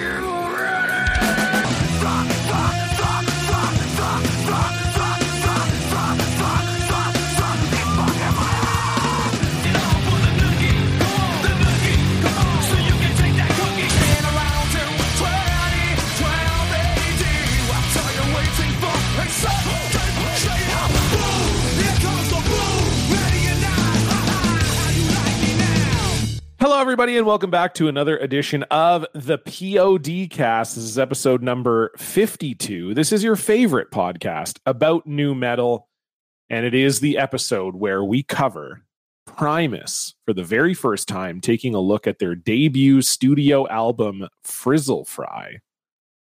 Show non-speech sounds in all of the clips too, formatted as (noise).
Hello, everybody, and welcome back to another edition of the Podkast. This is episode number 52. This is your favorite podcast about nu metal, and it is the episode where we cover Primus for the very first time, taking a look at their debut studio album, Frizzle Fry.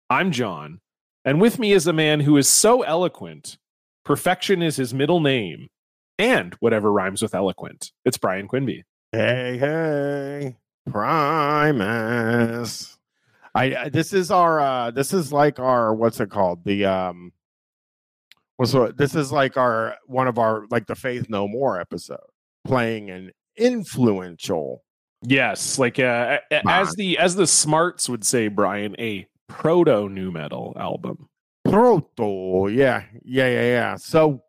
I'm John, and with me is a man who is so eloquent, perfection is his middle name, and whatever rhymes with eloquent. It's Bryan Quinby. Hey, hey, Primus. I, I this is our uh this is like our what's it called? The um what's what this is like our one of our like the Faith No More episode playing an influential Yes, like uh, as the as the smarts would say, Bryan, a proto nu metal album. proto. Yeah, yeah, yeah, yeah. So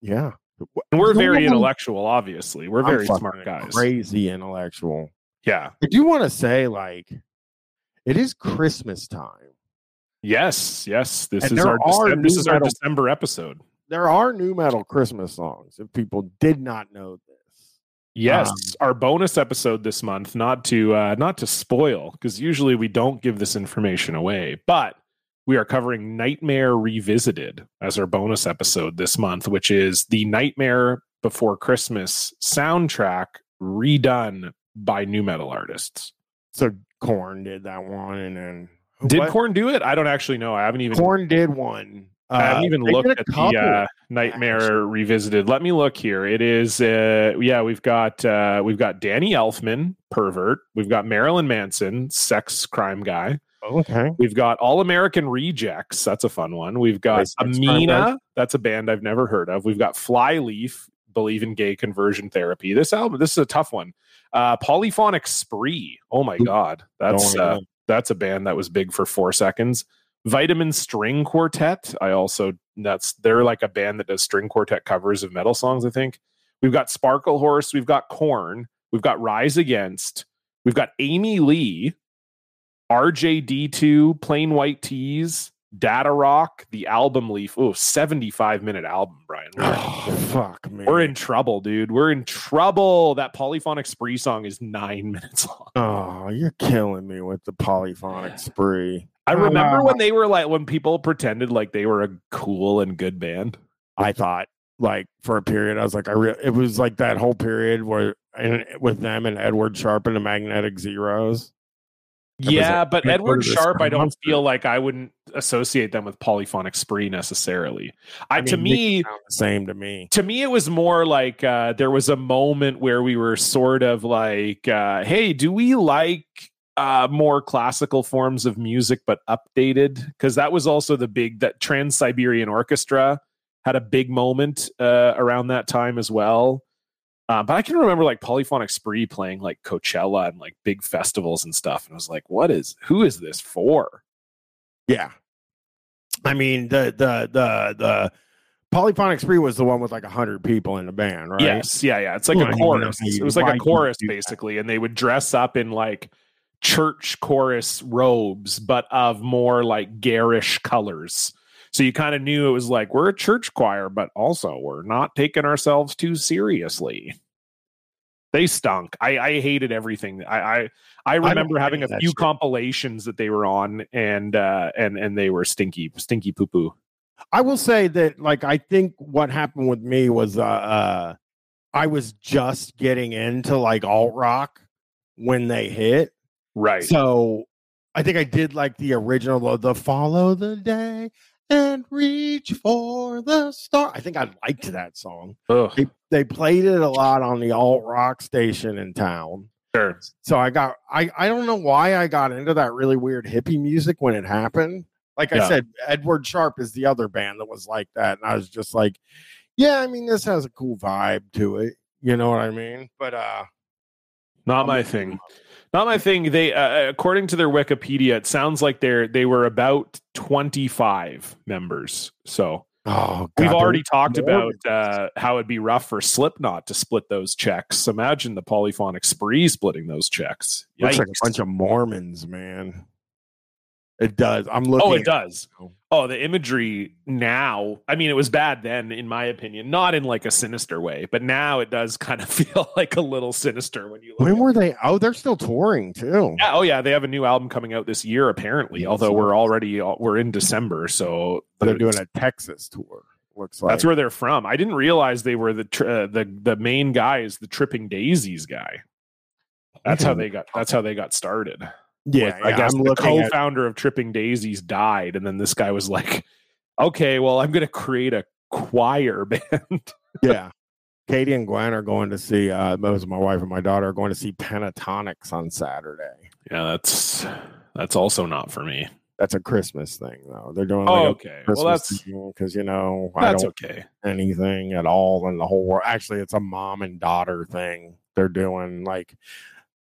yeah. And we're very intellectual, obviously. We're very smart guys. Crazy intellectual. Yeah. I do want to say, like, it is Christmas time. Yes. Yes. This And is our December, this is our metal- December episode. There are nu metal Christmas songs. If people did not know this, Yes, Um, our bonus episode this month. Not to uh, not to spoil, because usually we don't give this information away, but we are covering Nightmare Revisited as our bonus episode this month, which is the Nightmare Before Christmas soundtrack redone by nu metal artists. so Korn did that one, and then Did? Korn do it? I don't actually know. I haven't even Korn did one. I haven't Uh, even looked at the uh, Nightmare actually. Revisited. Let me look here. It is uh yeah, we've got uh we've got Danny Elfman, pervert. We've got Marilyn Manson, sex crime guy. Okay. We've got All American Rejects. That's a fun one. We've got Nice sex crime guy. Amiina. That's a band I've never heard of. We've got Flyleaf, Believe in Gay Conversion Therapy. This album, this is a tough one. Uh Polyphonic Spree. Oh my god. That's uh, that's a band that was big for four seconds. Vitamin String Quartet. I also that's they're like a band that does string quartet covers of metal songs. I think we've got Sparklehorse, we've got Korn, we've got Rise Against, we've got Amy Lee, RJD2, Plain White T's, Data Rock, the album Leaf. Oh, 75 minute album, Bryan. We're, Oh, fuck me. we're in trouble, dude. We're in trouble. That polyphonic spree song is nine (laughs) minutes long. Oh, you're killing me with the polyphonic spree. I remember Uh, when they were like when people pretended like they were a cool and good band. I thought like for a period, I was like, I re- it was like that whole period where and with them and Edward Sharpe and the Magnetic Zeros. Yeah, but "Hey, Edward what is this Sharpe, I don't feel like I wouldn't associate them with polyphonic spree necessarily. I, to mean, they me, same to me. to me, it was more like uh, there was a moment where we were sort of like, uh, "Hey, do we like uh, more classical forms of music but updated?" Because that was also the big that Trans Siberian Orchestra had a big moment uh, around that time as well. Uh, but I can remember like Polyphonic Spree playing like Coachella and like big festivals and stuff, and I was like, "What is? Who is this for?" Yeah. I mean the the the the polyphonic spree was the one with like a hundred people in the band, right? Yes, yeah, yeah. It's like a don't even know chorus. It was like a chorus basically, and they would dress up in like church chorus robes, but of more like garish colors. So you kind of knew it was like we're a church choir, but also we're not taking ourselves too seriously. They stunk. I, I hated everything. I I, I remember like having a few shit. compilations that they were on, and uh, and and they were stinky, stinky poo poo. I will say that like I think what happened with me was uh, uh I was just getting into like alt rock when they hit. Right. So I think I did like the original the follow the day and reach for the star. I think I liked that song. They, they played it a lot on the alt rock station in town. sure. So I got I I don't know why I got into that really weird hippie music when it happened. Like Yeah. I said, Edward Sharpe is the other band that was like that, and I was just like, yeah, I mean, this has a cool vibe to it. You know what I mean? But uh, Not I'm- my thing. Not my thing. They, uh, according to their Wikipedia, it sounds like they're they were about twenty five members. So Oh, we've already talked about uh, how it'd be rough for Slipknot to split those checks. Imagine the polyphonic spree splitting those checks. Looks like a bunch of Mormons, man. It does. I'm looking. Oh, it does. Oh, the imagery now. I mean, it was bad then, in my opinion, not in like a sinister way, but now it does kind of (laughs) feel like a little sinister when you look. When were they? Oh, they're still touring too. Yeah, oh yeah, they have a new album coming out this year apparently. Although we're already we're in December, so They're doing a Texas tour. Looks like That's where they're from. I didn't realize they were the tr- uh, the the main guy is the Tripping Daisies guy. That's how they got. That's how they got started. Yeah, Like, I guess I'm the co-founder of Tripping Daisies died, and then this guy was like, "Okay, well, I'm going to create a choir (laughs) band." Yeah, Katie and Gwen are going to see. Uh, most of my wife and my daughter are going to see Pentatonix on Saturday. yeah, that's that's also not for me. That's a Christmas thing, though. They're doing Oh, like a okay. Well, that's because you know I that's don't okay. anything at all in the whole world. Actually, it's a mom and daughter thing. They're doing like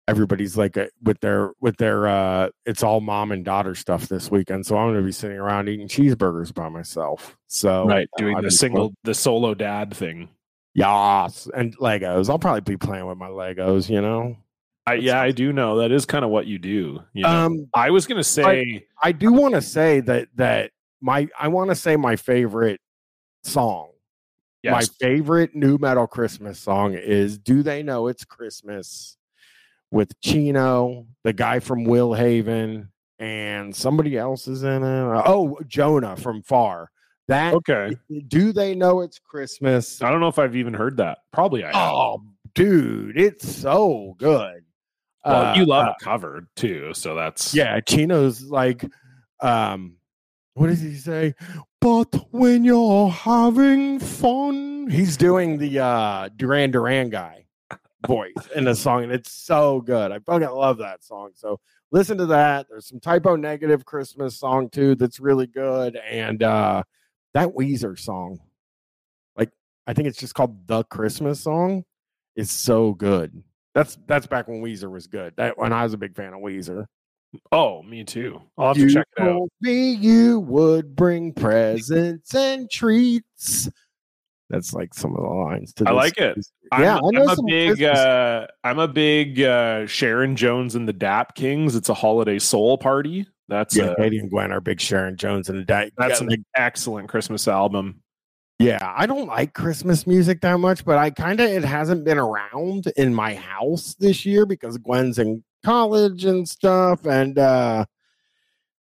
everybody's like uh with their with their uh it's all mom and daughter stuff this weekend. So I'm gonna be sitting around eating cheeseburgers by myself. So Right, uh, doing I've the single, the solo dad thing. Yas and Legos. I'll probably be playing with my Legos, you know. I, yeah, I do know that is kind of what you do. You know? Um I was going to say, I do want to say that that my I want to say my favorite song yes, My favorite nu metal Christmas song is Do They Know It's Christmas with Chino, the guy from Will Haven, and somebody else is in it. Oh, Jonah from Far. That okay. Do They Know It's Christmas? I don't know if I've even heard that. Probably I. have. Oh, dude, it's so good. well, Uh, you love uh, a cover too, so that's Yeah, Chino's like, um, what does he say? But when you're having fun, he's doing the uh Duran Duran guy voice in the song, and it's so good. I fucking love that song. So listen to that. There's some Type O Negative Christmas song too that's really good, and uh that Weezer song, like I think it's just called the Christmas song, is so good. That's that's back when Weezer was good. That when I was a big fan of Weezer. Oh, me too. I'll have you to check it out. me you would bring presents and treats. That's like some of the lines. To I like it. I'm, yeah, I know I'm a big uh I'm a big uh Sharon Jones and the Dap Kings. It's a holiday soul party. That's yeah, a, Katie and Gwen are big Sharon Jones and that. that's yeah, an excellent Christmas album. yeah, I don't like Christmas music that much, but I kind of it hasn't been around in my house this year because Gwen's in college and stuff, and uh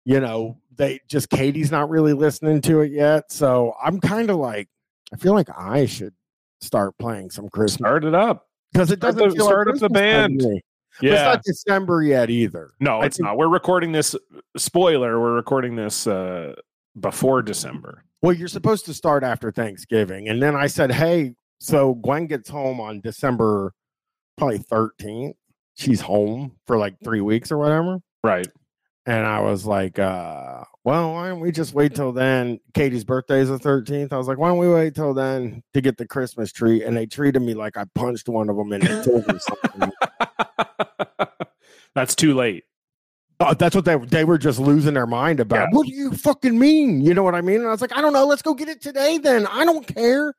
you know they just Katie's not really listening to it yet. So I'm kind of like, I feel like I should start playing some Christmas Start it up. because it doesn't the- feel start like up the band. But it's not December yet either. No, I it's think- not. We're recording this spoiler, we're recording this uh before December. Well, you're supposed to start after Thanksgiving, and then I said, "Hey, so Gwen gets home on December probably 13th. She's home for like three weeks or whatever." Right. And I was like, uh, well, why don't we just wait till then? Katie's birthday is the 13th. I was like, why don't we wait till then to get the Christmas tree? And they treated me like I punched one of them in the. (laughs) That's too late. Uh, that's what they they were just losing their mind about. Yeah. What do you fucking mean? You know what I mean? And I was like, I don't know. Let's go get it today. Then I don't care.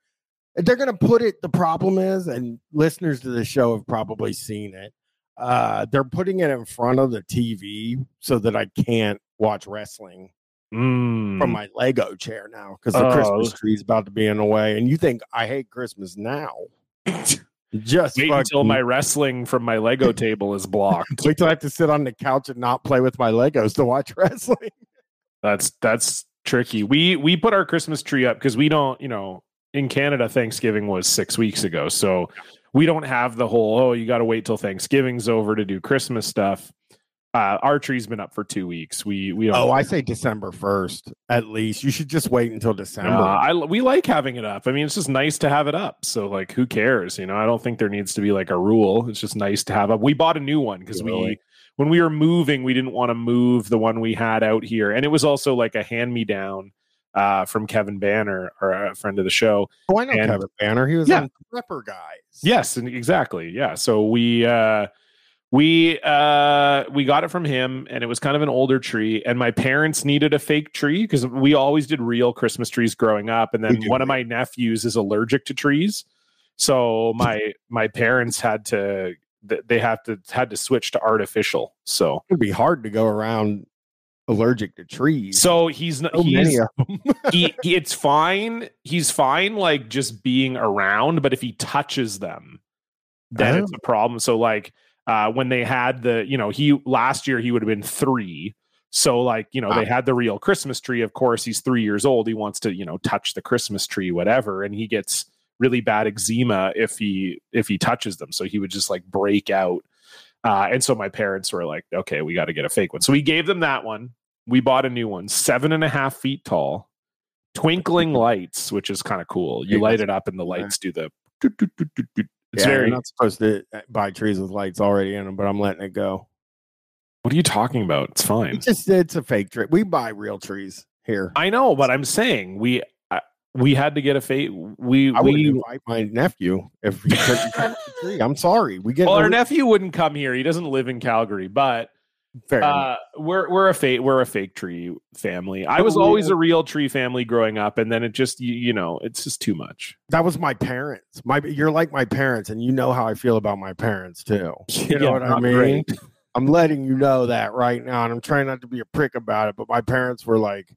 They're gonna put it. The problem is, and listeners to the show have probably seen it. Uh, they're putting it in front of the TV so that I can't watch wrestling Mm. from my Lego chair now because the Oh. Christmas tree's about to be in the way. And you think I hate Christmas now? (laughs) Just Wait until my wrestling from my Lego table is blocked. wait till I have to sit on the couch and not play with my Legos to watch (laughs) wrestling. That's that's tricky. We we put our Christmas tree up because we don't, you know, in Canada Thanksgiving was six weeks ago, so we don't have the whole oh you got to wait till Thanksgiving's over to do Christmas stuff. Uh, our tree's been up for two weeks. We we don't. Oh, I say December first at least. You should just wait until December. Uh, I we like having it up. I mean, it's just nice to have it up. So like, who cares? You know, I don't think there needs to be like a rule. It's just nice to have up. We bought a new one because we when we were moving, we didn't want to move the one we had out here, and it was also like a hand me down uh, from Kevin Banner, or a friend of the show. oh, I know and- Kevin Banner. He was Yeah. on Prepper Guys. Yes, and exactly. Yeah. So we uh We uh we got it from him and it was kind of an older tree and my parents needed a fake tree because we always did real Christmas trees growing up and then one of my nephews is allergic to trees. So my my parents had to they have to had to switch to artificial. So It'd be hard to go around allergic to trees. so he's not so he's many of them. (laughs) he, he it's fine. He's fine like just being around, but if he touches them, then Oh. it's a problem. So like uh when they had the, you know, he last year he would have been 3. So like, you know, they had the real Christmas tree. Of course, he's 3 years old. He wants to, you know, touch the Christmas tree whatever and he gets really bad eczema if he if he touches them. So he would just like break out. Uh and so my parents were like, okay, we got to get a fake one. So we gave them that one. We bought a new one, seven and a half feet tall, twinkling (laughs) lights, which is kind of cool. You light it up and the lights do the. It's yeah, very. you're not supposed to uh, buy trees with lights already in them, but I'm letting it go. What are you talking about? It's fine. It's just it's a fake tree. We buy real trees here. I know, but I'm saying we uh, we had to get a fake. We I wouldn't we. invite my nephew if he couldn't (laughs) come the tree. I'm sorry. We get Well, our nephew wouldn't come here. He doesn't live in Calgary, but fair uh, we're we're a fake we're a fake tree family. I Oh, was always a real tree family growing up, and then it just you, you know it's just too much. that was my parents. My you're like my parents, and you know how I feel about my parents too. You (laughs) know what I mean? Great. I'm letting you know that right now, and I'm trying not to be a prick about it. But my parents were like,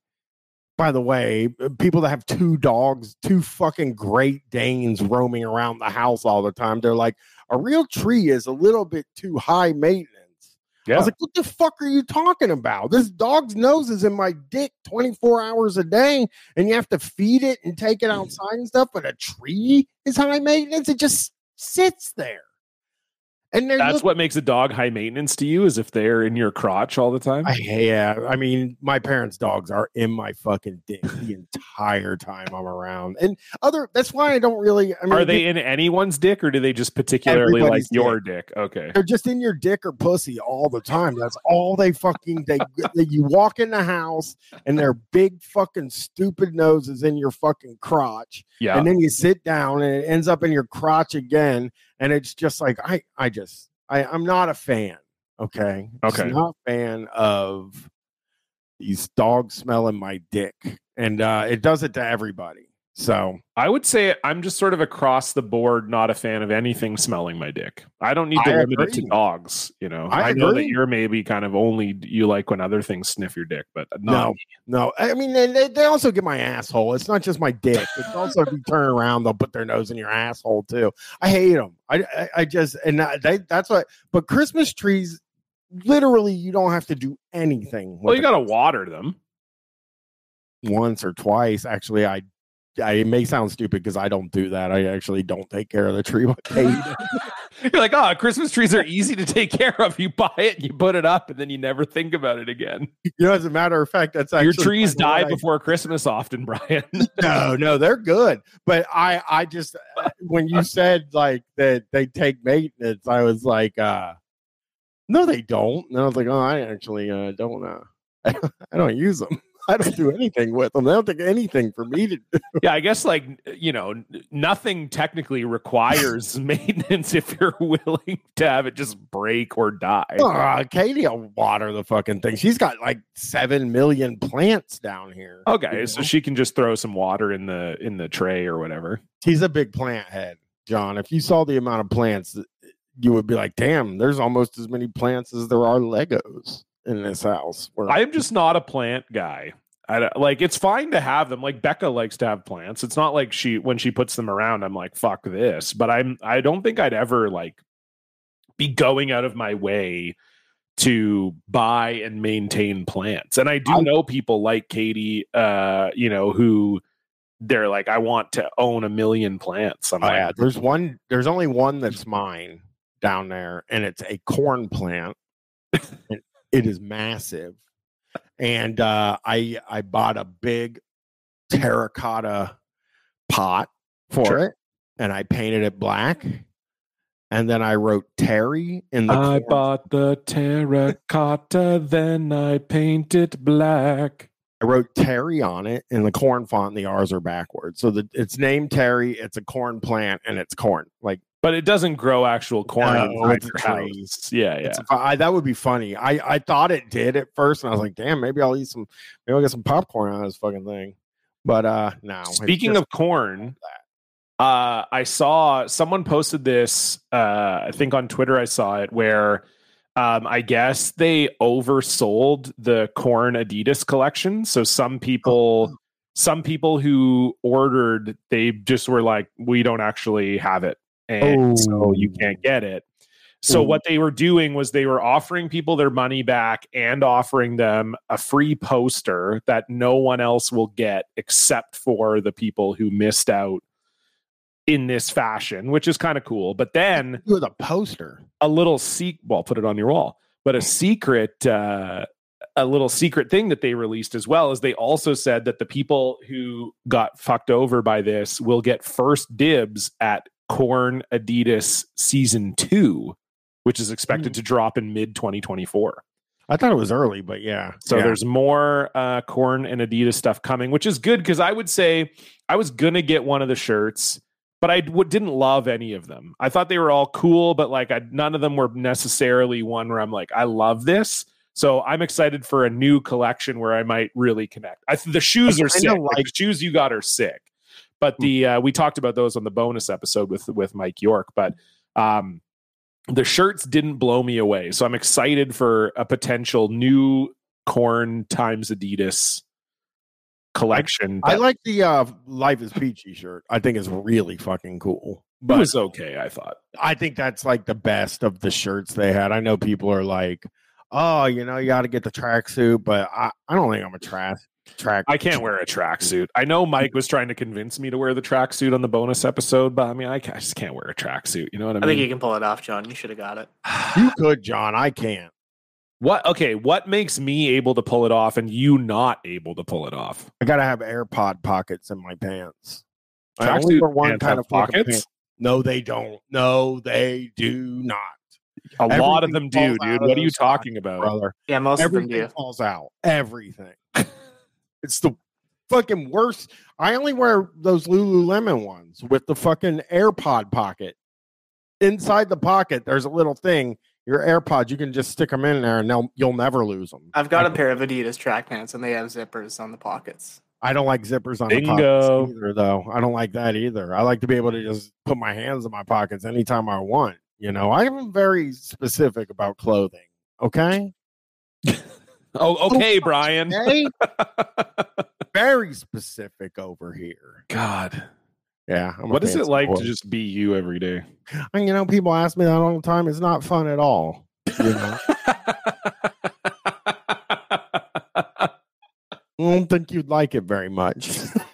by the way, uh, people that have two dogs, two fucking Great Danes roaming around the house all the time, they're like, a real tree is a little bit too high maintenance. I was like, what the fuck are you talking about? This dog's nose is in my dick 24 hours a day, and you have to feed it and take it mm-hmm. outside and stuff. But a tree is high maintenance. It just sits there. And That's look- what makes a dog high maintenance to you is if they're in your crotch all the time. I, yeah, I mean, my parents' dogs are in my fucking dick the entire time I'm around, and other. That's why I don't really. I mean, Are they in anyone's dick or do they just particularly like Everybody's your dick? Okay. They're just in your dick or pussy all the time. That's all they fucking. They, they you walk in the house and their big fucking stupid nose is in your fucking crotch, Yeah. and then you sit down and it ends up in your crotch again, and it's just like I, I just, I, I'm not a fan. Okay. Just Okay. Not a fan of these dogs smelling my dick, and uh, it does it to everybody. So I would say I'm just sort of across the board not a fan of anything smelling my dick. I don't need to I limit it to dogs, you know. I I, know that you're maybe kind of only you like when other things sniff your dick, but not No, no. I mean, they, they- also get my asshole. It's not just my dick. It's also if you turn around, they'll put their nose in your asshole too. I hate them. I, I, I just and that- they, that's what. But Christmas trees, literally, you don't have to do anything. Well, you got to water them. once or twice. Actually, I. I, it may sound stupid because I don't do that. I actually don't take care of the tree. (laughs) You're like, oh, Christmas trees are easy to take care of. You buy it, you put it up, and then you never think about it again. (laughs) you know, as a matter of fact, that's actually Your trees die I before Christmas often, (laughs) Bryan. no, no, they're good. But I, I just uh, when you said like that they take maintenance, I was like, uh no, they don't. And I was like, oh, I actually uh, don't. Uh, I don't use them. I don't do anything with them. They don't take anything for me to do. (laughs) yeah, I guess like you know, nothing technically requires (laughs) maintenance if you're willing to have it just break or die. Uh, Katie will water the fucking thing. She's got like seven million plants down here. Okay, you so know? she can just throw some water in the in the tray or whatever. She's a big plant head, John. If you saw the amount of plants, you would be like, damn, there's almost as many plants as there are Legos in this house. Where I am just not a plant guy. I like it's fine to have them. Like Becca likes to have plants. It's not like she when she puts them around, I'm like fuck this. But I'm I don't think I'd ever like be going out of my way to buy and maintain plants. And I do I- know people like Katie, uh, you know, who they're like, I want to own a million plants. I'm Oh, like, yeah, there's one. There's only one that's (laughs) mine down there, and it's a corn plant. (laughs) it, is massive, and uh, I I bought a big terracotta pot for Sure. it, and I painted it black, and then I wrote Terry in the. I bought the terracotta, then I painted it black. I wrote Terry on it, in the Korn font, the R's are backwards. So the, it's named Terry. It's a corn plant, and it's corn. Like but it doesn't grow actual corn No, inside your tree. house. Yeah, yeah. I, that would be funny. I, I thought it did at first, and I was like, damn, maybe I'll eat some, maybe I'll get some popcorn on this fucking thing. But uh, no. Speaking of Korn, uh, I saw someone posted this. Uh, I think on Twitter, I saw it where um, I guess they oversold the corn Adidas collection. So some people, some people who ordered, they just were like, "We don't actually have it, and so you Oh. can't get it." So Ooh. what they were doing was they were offering people their money back and offering them a free poster that no one else will get except for the people who missed out in this fashion, which is kind of cool. But then with a poster. a little seek well, put it on your wall. But a secret uh a little secret thing that they released as well is they also said that the people who got fucked over by this will get first dibs at Korn Adidas season 2 which is expected Mm. to drop in mid 2024. I thought it was early, but yeah. So yeah. there's more uh, Korn and Adidas stuff coming, which is good because I would say I was gonna get one of the shirts, but I w- didn't love any of them. I thought they were all cool, but like I, none of them were necessarily one where I'm like, I love this. So I'm excited for a new collection where I might really connect. I the shoes I are sick. Like, like- the shoes you got are sick, but the uh, we talked about those on the bonus episode with with Mike York, but um the shirts didn't blow me away. So I'm excited for a potential new Korn times Adidas collection. I that like the uh, Life is Peachy shirt. I think it's really fucking cool. it But was okay, I thought. I think that's like the best of the shirts they had. I know people are like, oh, you know, you got to get the tracksuit, but I, I don't think I'm a track track. I can't wear a tracksuit. I know Mike was trying to convince me to wear the tracksuit on the bonus episode, but I mean, I, I just can't wear a tracksuit. You know what I I mean? I think you can pull it off, John. You should have got it. (sighs) You could, John. I can't. what? Okay, what makes me able to pull it off and you not able to pull it off? I gotta have AirPod pockets in my pants. I Tracksuit only wear one kind of pockets? pants. No, they don't. No, they do not, A lot of them do, dude. What are you those pockets, talking about? brother. Yeah, most of them Everything do. falls out. Everything. It's the fucking worst. I only wear those Lululemon ones with the fucking AirPod pocket. Inside the pocket, there's a little thing. Your AirPods, you can just stick them in there, and they'll you'll never lose them. I've got a pair of Adidas track pants, and they have zippers on the pockets. I don't like zippers on Bingo. the pockets either, though. I don't like that either. I like to be able to just put my hands in my pockets anytime I want. You know, I am very specific about clothing. Okay, (laughs) Oh, okay, Bryan. okay, eh? (laughs) very specific over here. God. Yeah. I'm What is it like boy. to just be you every day? And you know, people ask me that all the time. It's not fun at all. You know, (laughs) I don't think you'd like it very much. (laughs)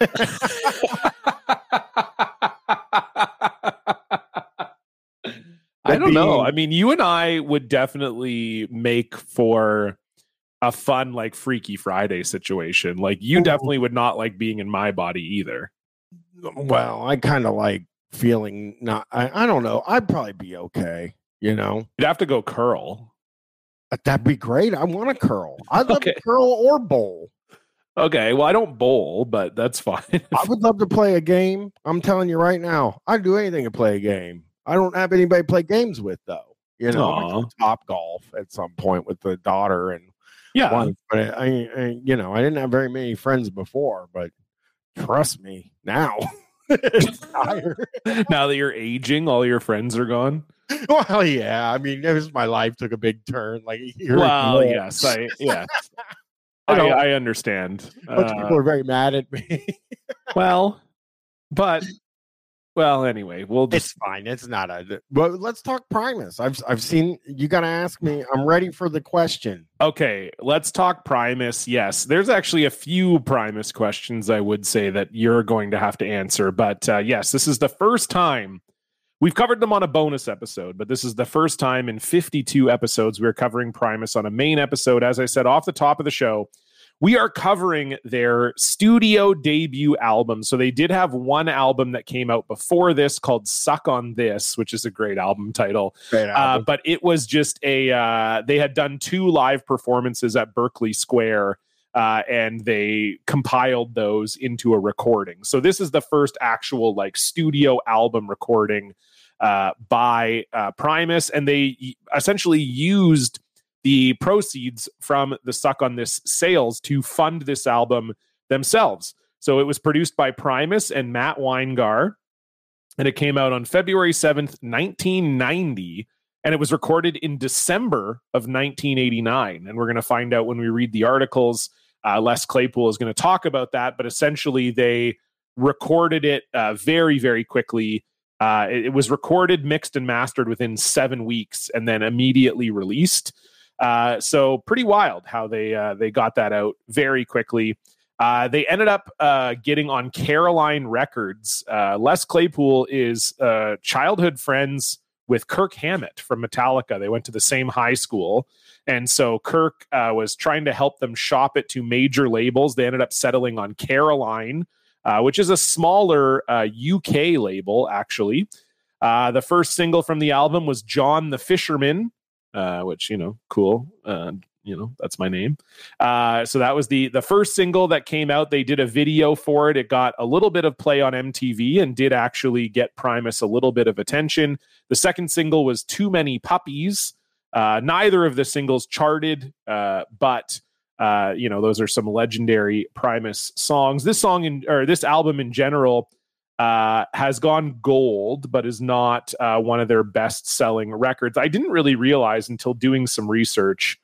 I don't know. I mean, you and I would definitely make for a fun, like Freaky Friday situation. Like, you Ooh. definitely would not like being in my body either. well, I kind of like feeling not. I, I don't know. I'd probably be okay. You know, You'd have to go curl. But that'd be great. I want to curl. I'd love Okay. to curl or bowl. Okay. Well, I don't bowl, but that's (laughs) fine. I would love to play a game. I'm telling you right now, I'd do anything to play a game. I don't have anybody to play games with though. You know, I top golf at some point with the daughter and yeah. wife, but I, I, you know, I didn't have very many friends before. But trust me, now. (laughs) (laughs) Now that you're aging, all your friends are gone. well, yeah. I mean, it was my life took a big turn. Like, Well, we yes. I, yes. (laughs) I I, I understand. A bunch of Uh, people are very mad at me. well, but, well, anyway, we'll just It's fine. It's not a. But let's talk Primus. I've I've seen. You got to ask me. I'm ready for the question. Okay, let's talk Primus. Yes, there's actually a few Primus questions I would say that you're going to have to answer. But uh, yes, this is the first time we've covered them on a bonus episode, but this is the first time in 52 episodes we're covering Primus on a main episode. As I said off the top of the show, we are covering their studio debut album. So they did have one album that came out before this called Suck on This, which is a great album title. Great Uh, but it was just a uh, they had done two live performances at Berkeley Square uh, and they compiled those into a recording so this is the first actual like studio album recording uh, by uh, Primus, and they essentially used the proceeds from the Suck on This sales to fund this album themselves. So it was produced by Primus and Matt Winegar, and it came out on February 7th, 1990 and it was recorded in December of 1989. And we're going to find out when we read the articles. Uh, Les Claypool is going to talk about that, but essentially they recorded it uh, very, very quickly. Uh, it, it, was recorded, mixed, and mastered within seven weeks, and then immediately released. Uh, so pretty wild how they uh, they got that out very quickly. Uh, they ended up getting on Caroline Records. Les Claypool is childhood friends with Kirk Hammett from Metallica. They went to the same high school. And so Kirk uh, was trying to help them shop it to major labels. They ended up settling on Caroline, uh, which is a smaller uh, UK label, actually. Uh, the first single from the album was John the Fisherman, uh, which, you know, cool. Uh, you know that's my name. Uh, so that was the the first single that came out. They did a video for it. It got a little bit of play on mtv and did actually get primus a little bit of attention. The second single was too many puppies. Uh, neither of the singles charted uh, but uh, you know those are some legendary primus songs. This song in or this album in general uh, has gone gold, but is not uh, one of their best selling records. I didn't really realize until doing some research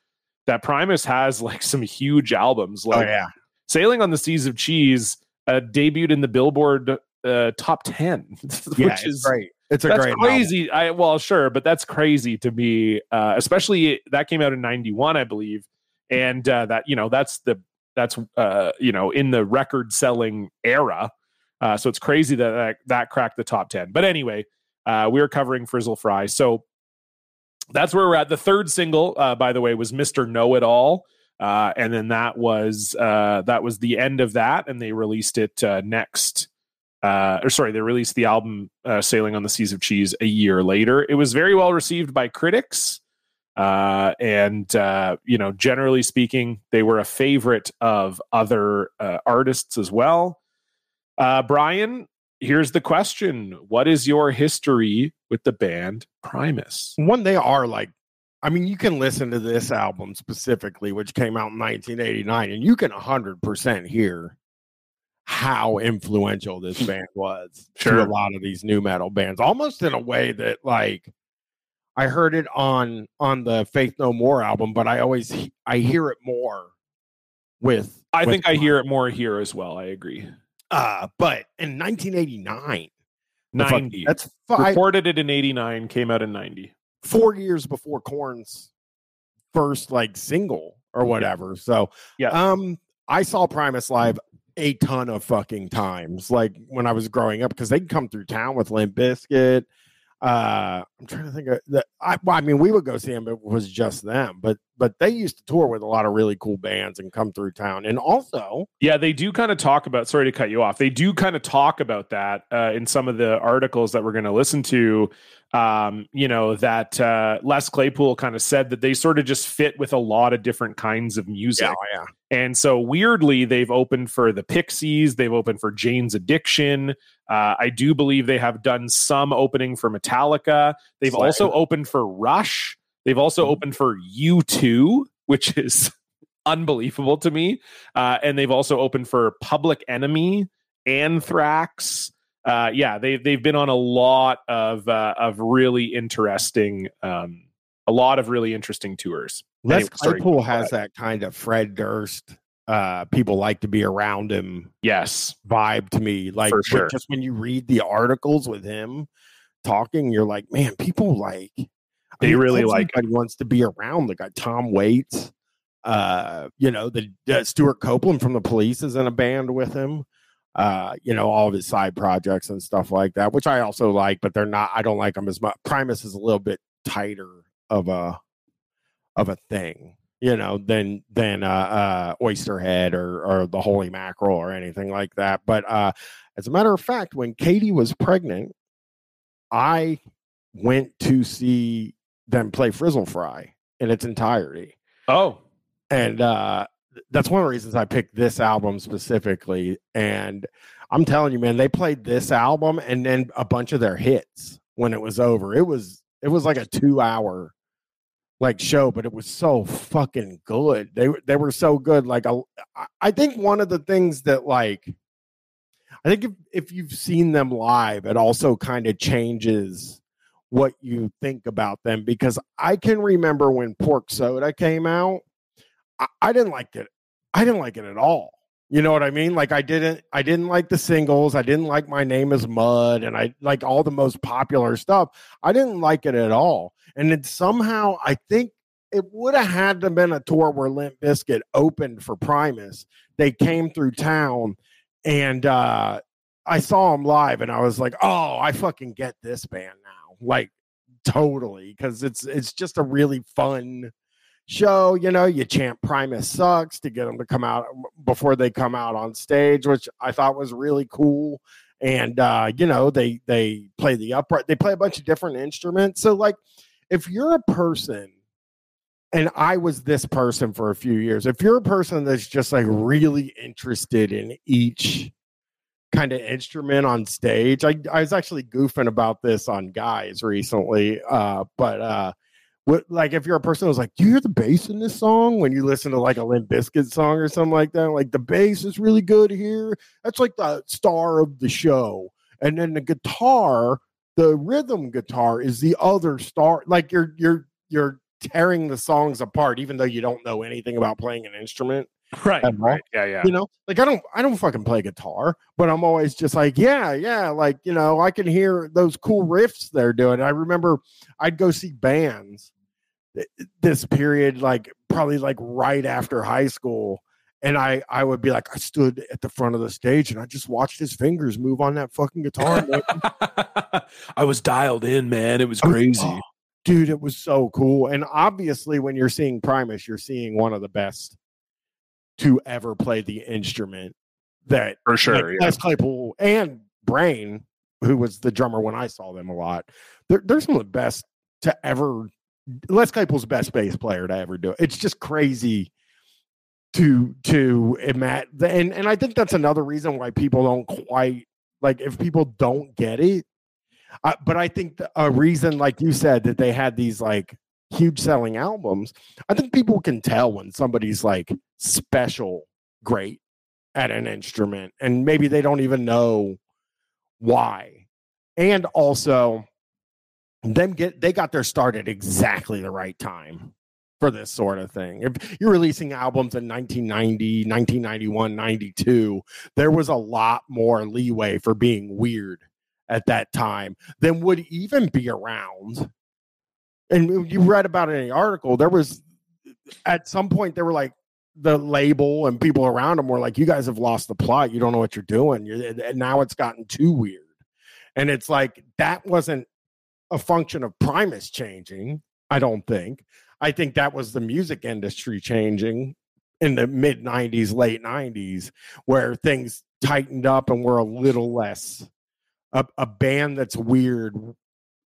that Primus has like some huge albums. Oh, Like oh yeah, Sailing on the Seas of Cheese uh, debuted in the Billboard uh, top ten, (laughs) which yeah, is great. It's a that's great crazy. I well, sure, but that's crazy to me. Uh, especially that came out in '91, I believe, and uh, that you know that's the that's uh, you know in the record selling era. Uh, so it's crazy that, that that cracked the top ten. But anyway, uh, we are covering Frizzle Fry. So that's where we're at. The third single, uh, by the way, was Mr. Know It All. Uh, and then that was uh, that was the end of that, and they released it uh, next. Uh, or sorry, they released the album uh, "Sailing on the Seas of Cheese" a year later. It was very well received by critics, uh, and uh, you know, generally speaking, they were a favorite of other uh, artists as well. Uh, Bryan, here's the question: What is your history with the band Primus? One, they are like, I mean, you can listen to this album specifically, which came out in 1989, and you can 100% hear how influential this (laughs) band was Sure. to a lot of these nu metal bands, almost in a way that, like, I heard it on on the Faith No More album, but I always I hear it more with. I with think I hear it more here as well. I agree. Uh, but in 1989, the fuck- 90. That's five, Recorded it in 89, came out in 90. four years before Korn's first like single or whatever. So Yeah. um I saw Primus live a ton of fucking times, like when I was growing up, because they'd come through town with Limp Bizkit. Uh, I'm trying to think of that. I, well, I mean, we would go see them. It was just them, but but they used to tour with a lot of really cool bands and come through town. And also, Yeah, they do kind of talk about. Sorry to cut you off. They do kind of talk about that uh, in some of the articles that we're going to listen to. Um, you know that uh, Les Claypool kind of said that they sort of just fit with a lot of different kinds of music. yeah, yeah, And so weirdly, they've opened for the Pixies, they've opened for Jane's Addiction. Uh, I do believe they have done some opening for Metallica. They've also opened for Rush. They've also opened for U2, which (laughs) is unbelievable to me. Uh, and they've also opened for Public Enemy, Anthrax. Uh, yeah, they've they've been on a lot of uh, of really interesting, um, a lot of really interesting tours. Les Anyway, Claypool go has that kind of Fred Durst. Uh, people like to be around him Yes, vibe to me. Like sure. just when you read the articles with him talking, you're like, man, people like I They really like wants to be around the guy. Tom Waits, uh, you know, the uh, Stewart Copeland from the Police is in a band with him. Uh, you know, all of his side projects and stuff like that, which I also like, but they're not. I don't like them as much. Primus is a little bit tighter of a of a thing you know, than than uh, uh, Oysterhead or or the Holy Mackerel or anything like that. But uh, as a matter of fact, when Katie was pregnant, I went to see them play Frizzle Fry in its entirety, Oh, and uh, that's one of the reasons I picked this album specifically. And I'm telling you, man, they played this album and then a bunch of their hits when it was over. It was it was like a two hour like show, but it was so fucking good. They were- they were so good. Like I, I think one of the things that like I think if if you've seen them live, it also kind of changes what you think about them because I can remember when Pork Soda came out, I, I didn't like it. I didn't like it at all. You know what I mean? Like I didn't I didn't like the singles. I didn't like My Name is Mud and I like all the most popular stuff. I didn't like it at all. And then somehow I think it would have had to been a tour where Limp Bizkit opened for Primus. They came through town and uh I saw them live and I was like, "Oh, I fucking get this band now." Like totally cuz it's it's just a really fun show, you know, you chant Primus sucks to get them to come out before they come out on stage, which I thought was really cool. And uh, you know, they they play the upright, they play a bunch of different instruments. So like if you're a person and I was this person for a few years, if you're a person that's just like really interested in each kind of instrument on stage, I, I was actually goofing about this on guys recently. Uh, but uh what like if you're a person who's like, do you hear the bass in this song when you listen to like a Limp Bizkit song or something like that? Like the bass is really good here. That's like the star of the show. And then the guitar, the rhythm guitar is the other star. Like you're you're you're tearing the songs apart, even though you don't know anything about playing an instrument Right. all Right. Yeah. Yeah. you know like i don't i don't fucking play guitar but i'm always just like yeah yeah like you know i can hear those cool riffs they're doing i remember i'd go see bands this period like probably like right after high school and i i would be like i stood at the front of the stage and i just watched his fingers move on that fucking guitar (laughs) I was dialed in, man. It was I was- crazy. oh, dude it was so cool and obviously when you're seeing primus you're seeing one of the best to ever play the instrument that For sure. like yeah. Les Claypool and Brain, who was the drummer when I saw them a lot. They're, they're some of the best to ever. Les Claypool's the best bass player to ever do it. It's just crazy to to imagine, and and I think that's another reason why people don't quite like if people don't get it. Uh, but I think the, a reason, like you said, that they had these like huge selling albums. I think people can tell when somebody's like special, great at an instrument and maybe they don't even know why and also them get they got their start at exactly the right time for this sort of thing if you're releasing albums in 1990 1991 92 there was a lot more leeway for being weird at that time than would even be around and you read about it in the article there was at some point they were like the label and people around them were like, "You guys have lost the plot. You don't know what you're doing." You're, and now it's gotten too weird, and it's like that wasn't a function of Primus changing. I don't think. I think that was the music industry changing in the mid '90s, late '90s, where things tightened up and were a little less. A, a band that's weird.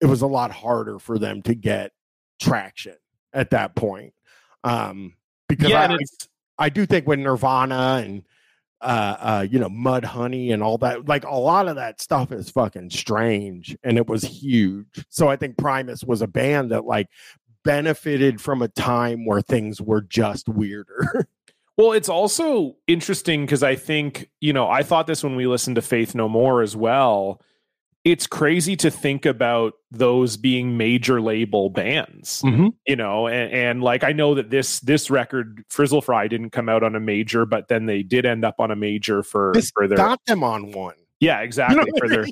It was a lot harder for them to get traction at that point. Um, because yeah, I, I do think when Nirvana and uh uh you know Mudhoney and all that like a lot of that stuff is fucking strange and it was huge. So I think Primus was a band that like benefited from a time where things were just weirder. (laughs) Well, it's also interesting because I think, you know, I thought this when we listened to Faith No More as well. It's crazy to think about those being major label bands, you know, and, and like I know that this this record Frizzle Fry didn't come out on a major, but then they did end up on a major for This for their got them on one. yeah exactly. What for I their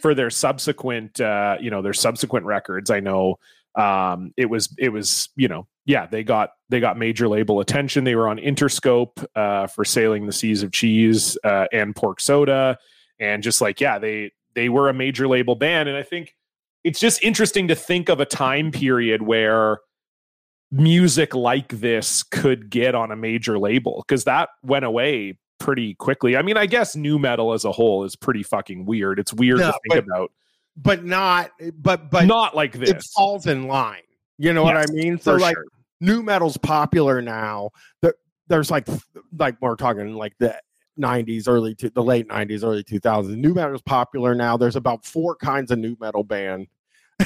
for their subsequent uh you know their subsequent records i know um it was it was you know yeah they got they got major label attention. They were on interscope uh for sailing the seas of cheese uh and pork soda and just like yeah they they were a major label band and i think it's just interesting to think of a time period where music like this could get on a major label because that went away pretty quickly. I mean, I guess nu metal as a whole is pretty fucking weird. It's weird No, to think about. But not but but Not like this. it falls in line. You know what I mean? So like sure. nu metal's popular now. There, there's like like we're talking like the 90s, early to the late 90s, early 2000s. Nu metal's popular now. There's about four kinds of nu metal band.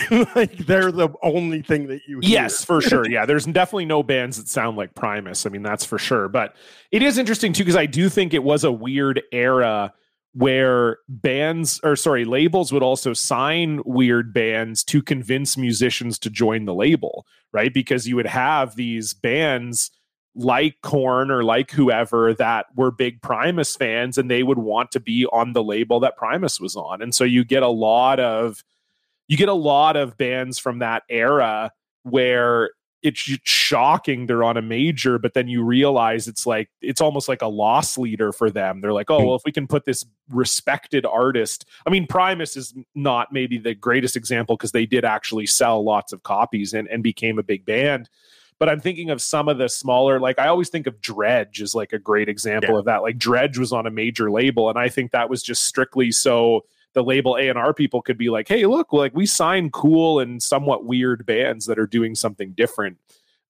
(laughs) like they're the only thing that you hear. Yes, for sure. Yeah, there's definitely no bands that sound like Primus. I mean, that's for sure. But it is interesting too because I do think it was a weird era where bands or sorry, labels would also sign weird bands to convince musicians to join the label, right? Because you would have these bands like Korn or like whoever that were big Primus fans and they would want to be on the label that Primus was on. And so you get a lot of you get a lot of bands from that era where it's shocking they're on a major, but then you realize it's like it's almost like a loss leader for them. They're like, oh hmm. well, if we can put this respected artist, I mean, Primus is not maybe the greatest example because they did actually sell lots of copies and, and became a big band. But I'm thinking of some of the smaller, like I always think of Dredg as like a great example Yeah. of that. Like Dredg was on a major label, and I think that was just strictly so the label A and R people could be like, hey, look, like we sign cool and somewhat weird bands that are doing something different.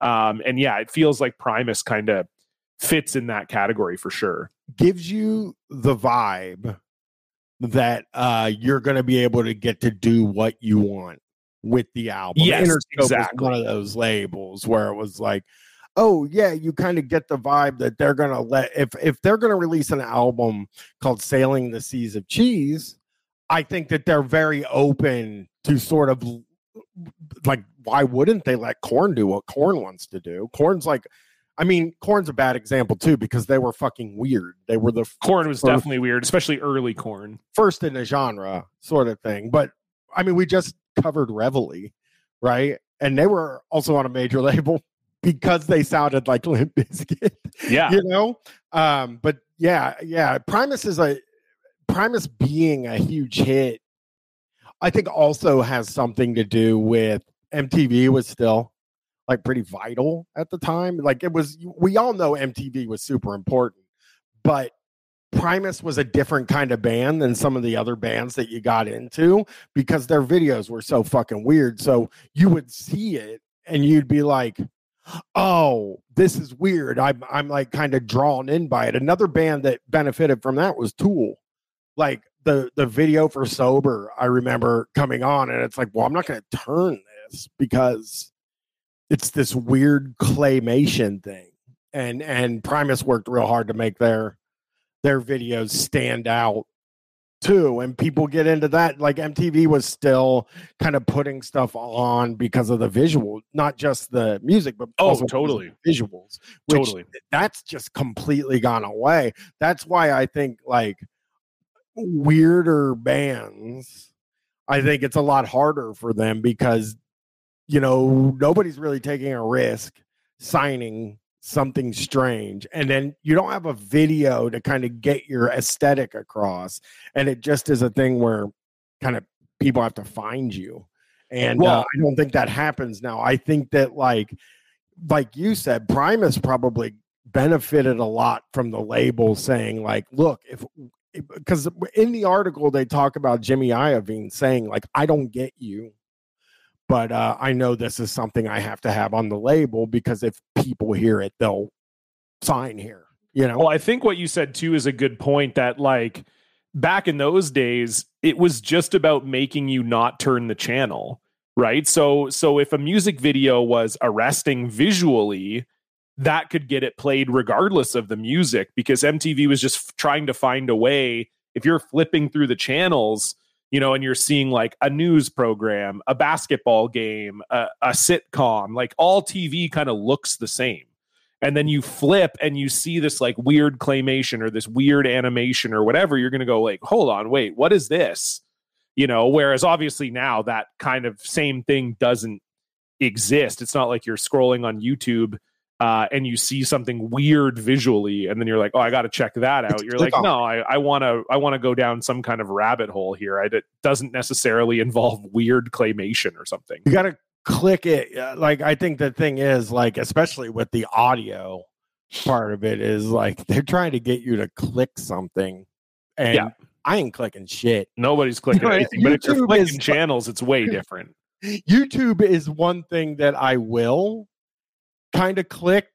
Um, and yeah, it feels like Primus kind of fits in that category for sure. gives you the vibe that uh you're going to be able to get to do what you want with the album. Yes, Interscope exactly. one of those labels where it was like, oh yeah, you kind of get the vibe that they're going to let if if they're going to release an album called Sailing the Seas of Cheese, I think that they're very open to sort of like why wouldn't they let Korn do what Korn wants to do? Korn's like I mean, Korn's a bad example too because they were fucking weird. They were the Korn was Or- definitely weird, especially early Korn. first in a genre sort of thing. But I mean, we just covered Reveille, right? And they were also on a major (laughs) label because they sounded like Limp Bizkit, Yeah. you know? Um, but yeah, yeah, Primus is a Primus being a huge hit. I think also has something to do with MTV was still like pretty vital at the time. Like it was, we all know MTV was super important, but Primus was a different kind of band than some of the other bands that you got into because their videos were so fucking weird. So you would see it and you'd be like, "Oh, this is weird." I'm I'm like kind of drawn in by it. Another band that benefited from that was Tool. Like the the video for Sober, I remember coming on and it's like, "Well, I'm not going to turn this because it's this weird claymation thing." And and Primus worked real hard to make their their videos stand out too and people get into that like MTV was still kind of putting stuff on because of the visual not just the music but Oh, also totally. the visuals Totally. that's just completely gone away that's why I think like weirder bands I think it's a lot harder for them because you know nobody's really taking a risk signing something strange and then you don't have a video to kind of get your aesthetic across and it just is a thing where kind of people have to find you and uh, i don't think that happens now. I think that like like you said primus probably benefited a lot from the label saying like look if because in the article they talk about jimmy iovine saying like i don't get you but uh, I know this is something I have to have on the label because if people hear it, they'll sign here. You know, Well, I think what you said too is a good point that like back in those days, it was just about making you not turn the channel, right? So so if a music video was arresting visually, that could get it played regardless of the music because MTV was just f- trying to find a way if you're flipping through the channels, you know, and you're seeing like a news program, a basketball game, a, a sitcom, like all TV kind of looks the same. And then you flip and you see this like weird claymation or this weird animation or whatever you're going to go like hold on wait what is this? You know whereas obviously now that kind of same thing doesn't exist. It's not like you're scrolling on youtube uh, and you see something weird visually and then you're like oh i got to check that out you're like no i want to i want to go down some kind of rabbit hole here I, it doesn't necessarily involve weird claymation or something you got to click it. uh, Like, I think the thing is, like, especially with the audio part of it, is like (laughs) they're trying to get you to click something. And Yeah. I ain't clicking shit. nobody's (laughs) clicking anything but if you're flicking is- channels it's way (laughs) different YouTube is one thing that I will kind of click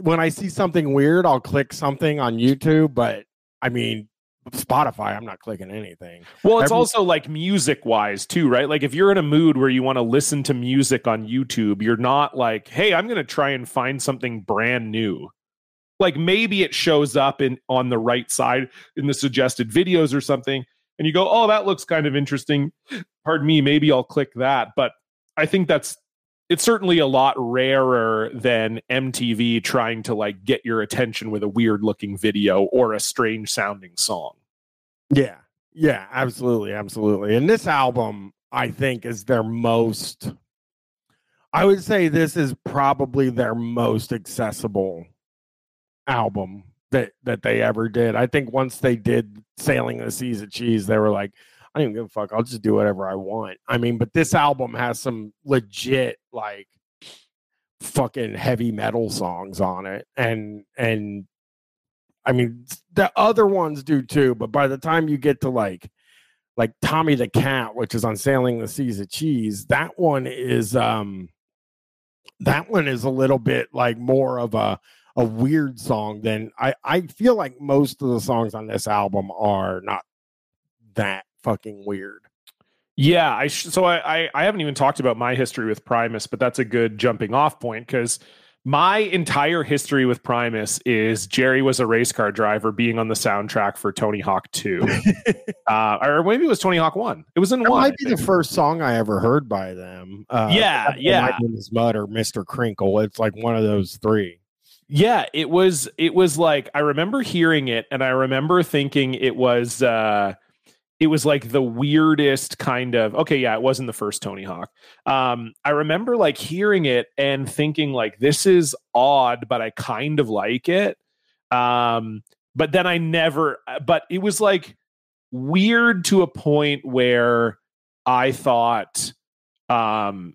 when I see something weird. I'll click something on YouTube, but I mean, Spotify, I'm not clicking anything. Well, it's Every- also like music wise too, right? Like if you're in a mood where you want to listen to music on YouTube, you're not like, "Hey, I'm going to try and find something brand new." Like maybe it shows up in on the right side in the suggested videos or something, and you go, "Oh, that looks kind of interesting." Pardon me, maybe I'll click that. But I think that's it's certainly a lot rarer than MTV trying to like get your attention with a weird looking video or a strange sounding song. Yeah. Yeah, absolutely, absolutely. And this album, I think, is their most I would say this is probably their most accessible album that that they ever did. I think once they did Sailing the Seas of Cheese, they were like, I don't give a fuck. I'll just do whatever I want. I mean, but this album has some legit like fucking heavy metal songs on it. And and I mean the other ones do too, but by the time you get to like like Tommy the Cat, which is on Sailing the Seas of Cheese, that one is um that one is a little bit like more of a a weird song than I I feel like most of the songs on this album are not that fucking weird. Yeah, I sh- so I, I I haven't even talked about my history with Primus, but that's a good jumping off point because my entire history with Primus is Jerry was a race car driver being on the soundtrack for Tony Hawk 2. (laughs) uh, or maybe it was Tony Hawk 1. It was in That one. might be the first song I ever heard by them. Uh, Yeah, yeah. might be Miss Mud or Mr. Krinkle. It's like one of those three. Yeah, it was it was like I remember hearing it and I remember thinking it was uh it was like the weirdest kind of okay, yeah, it wasn't the first Tony Hawk. Um I remember like hearing it and thinking like this is odd, but I kind of like it. Um but then I never but it was like weird to a point where I thought um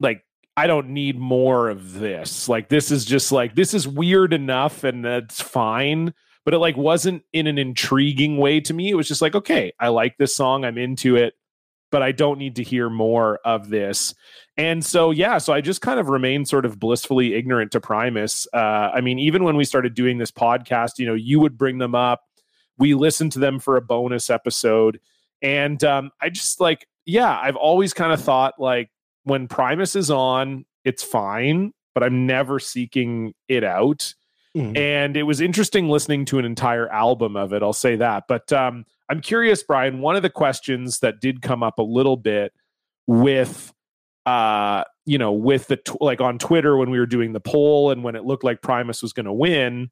like I don't need more of this. Like this is just like this is weird enough and that's fine, but it like wasn't in an intriguing way to me. It was just like, okay, I like this song, I'm into it, but I don't need to hear more of this. And so yeah, so I just kind of remained sort of blissfully ignorant to Primus. Uh I mean, even when we started doing this podcast, you know, you would bring them up. We listened to them for a bonus episode and um I just like yeah, I've always kind of thought like when Primus is on, it's fine, but I'm never seeking it out. Mhm. And it was interesting listening to an entire album of it. I'll say that. But um, I'm curious, Bryan. One of the questions that did come up a little bit with, uh, you know, with the tw- like on Twitter when we were doing the poll and when it looked like Primus was going to win,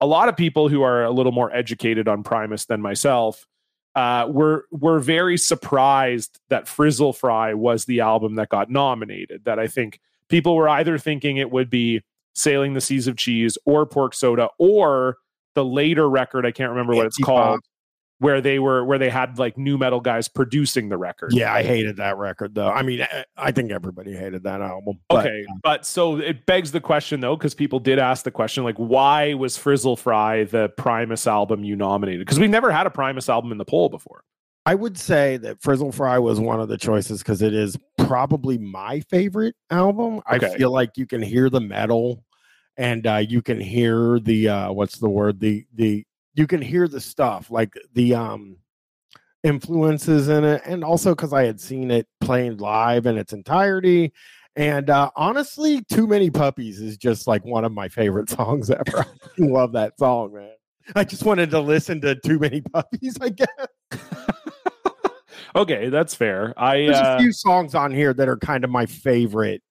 a lot of people who are a little more educated on Primus than myself uh, were were very surprised that Frizzle Fry was the album that got nominated. That I think people were either thinking it would be Sailing the Seas of Cheese or Pork Soda or the later record. I can't remember what it's called, where they were where they had like nu metal guys producing the record. Yeah, I hated that record though. I mean, I- I think everybody hated that album. but, Okay, but so it begs the question though, because people did ask the question, like, why was Frizzle Fry the Primus album you nominated? Because we've never had a Primus album in the poll before. I would say that Frizzle Fry was one of the choices because it is probably my favorite album. Okay. I feel like you can hear the metal and uh, you can hear the uh, what's the word the the you can hear the stuff like the um influences in it and also because I had seen it playing live in its entirety. And uh, honestly, Too Many Puppies is just like one of my favorite (laughs) songs ever. I love that song, man. (laughs) I just wanted to listen to Too Many Puppies, I guess. (laughs) okay, that's fair. I There's uh, a few songs on here that are kind of my favorite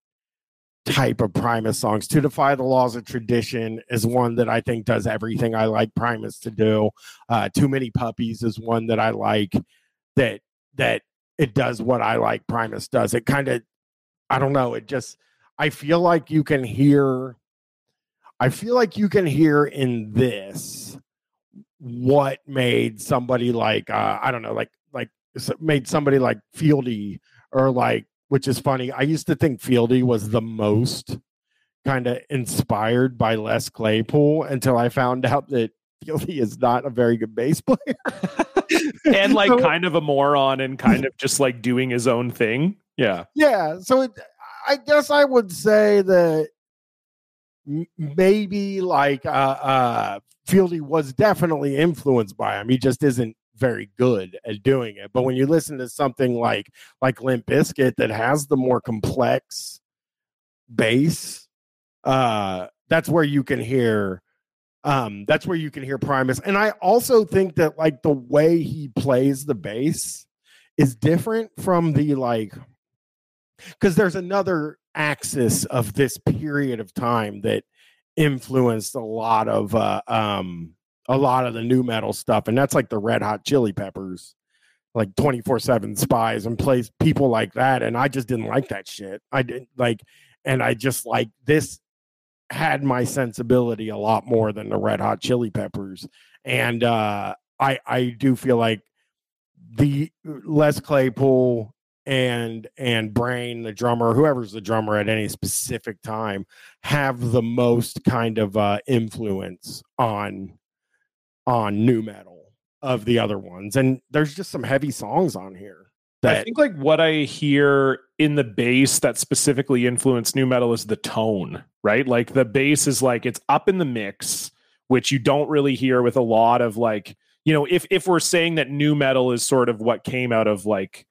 type of Primus songs. To Defy the Laws of Tradition is one that I think does everything I like Primus to do. Uh, Too Many Puppies is one that I like that that it does what I like Primus does. It kind of I don't know, it just I feel like you can hear I feel like you can hear in this what made somebody like uh, I don't know, like like made somebody like Fieldy or like which is funny. I used to think Fieldy was the most kind of inspired by Les Claypool until I found out that Fieldy is not a very good bass player. (laughs) and like (laughs) So- kind of a moron and kind of just like doing his own thing. Yeah. yeah, so it, I guess I would say that maybe like uh, uh, Fieldy was definitely influenced by him. He just isn't very good at doing it. But when you listen to something like like Limp Bizkit that has the more complex bass, uh, that's where you can hear um that's where you can hear Primus. And I also think that like the way he plays the bass is different from the like because there's another axis of this period of time that influenced a lot of uh um a lot of the nu metal stuff and that's like the red hot chili peppers like 24/7 Spyz and plays people like that and I just didn't like that shit. I didn't like and I just like this had my sensibility a lot more than the red hot chili peppers and uh I I do feel like the Les Claypool and and Brain, the drummer, whoever's the drummer at any specific time, have the most kind of uh, influence on on nu metal of the other ones. And there's just some heavy songs on here. that I think like what I hear in the bass that specifically influenced nu metal is the tone, right? Like the bass is like it's up in the mix, which you don't really hear with a lot of like, you know, if if we're saying that nu metal is sort of what came out of like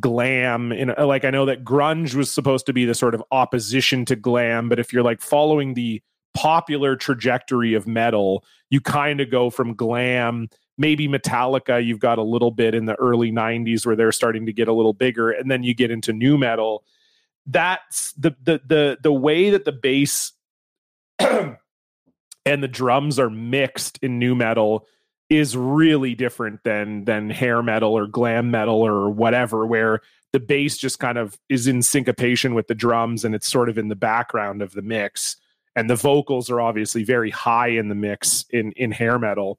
glam in like I know that grunge was supposed to be the sort of opposition to glam, but if you're like following the popular trajectory of metal, you kind of go from glam maybe Metallica, you've got a little bit in the early 90s where they're starting to get a little bigger, and then you get into nu metal. That's the the the the way that the bass (clears throat) and the drums are mixed in nu metal is really different than than hair metal or glam metal or whatever where the bass just kind of is in syncopation with the drums and it's sort of in the background of the mix and the vocals are obviously very high in the mix in in hair metal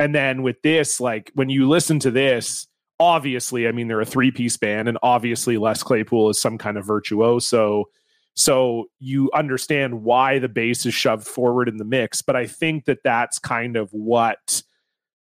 and then with this, like when you listen to this, obviously, I mean, they're a three piece band, and obviously, Les Claypool is some kind of virtuoso. So you understand why the bass is shoved forward in the mix. But I think that that's kind of what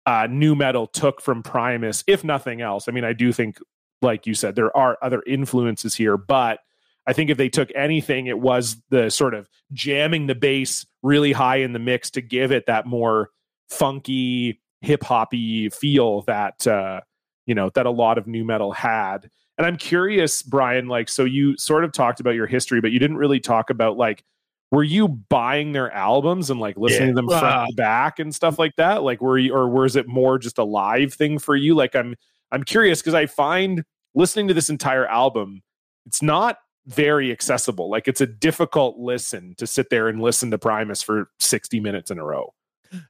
uh, nu metal took from Primus, if nothing else. I mean, I do think, like you said, there are other influences here, but I think if they took anything, it was the sort of jamming the bass really high in the mix to give it that more funky hip hoppy feel that uh you know that a lot of nu metal had and i'm curious bryan like so you sort of talked about your history but you didn't really talk about like were you buying their albums and like listening Yeah. to them front Uh, to back and stuff like that? Like were you or was it more just a live thing for you? Like i'm i'm curious because i find listening to this entire album it's not very accessible. Like it's a difficult listen to sit there and listen to primus for 60 minutes in a row.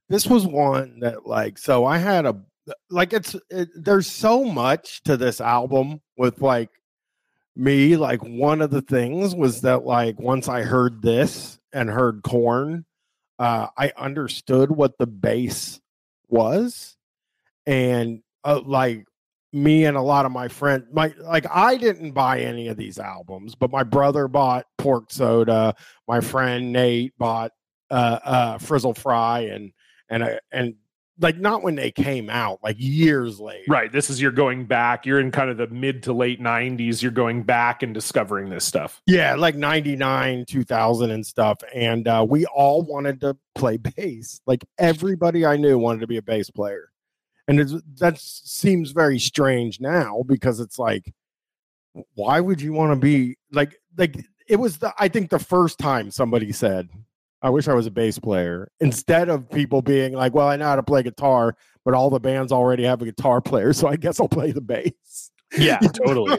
This was one that like so I had a like it's it, there's so much to this album with like me like one of the things was that like once I heard this and heard Korn uh I understood what the bass was. And uh, like me and a lot of my friends my like I didn't buy any of these albums but my brother bought pork soda my friend Nate bought uh uh frizzle fry and and I and like not when they came out like years later Right. This is you're going back. You're in kind of the mid to late 90s. You're going back and discovering this stuff. yeah like 99 2000 and stuff and uh we all wanted to play (laughs) bass like everybody i knew wanted to be a bass player and it's, that seems very strange now because it's like why would you want to be like like it was the i think the first time somebody said i wish i was a bass player instead of people being like well i know how to play guitar but all the bands already have a guitar player so i guess i'll play the bass Yeah, (laughs) totally.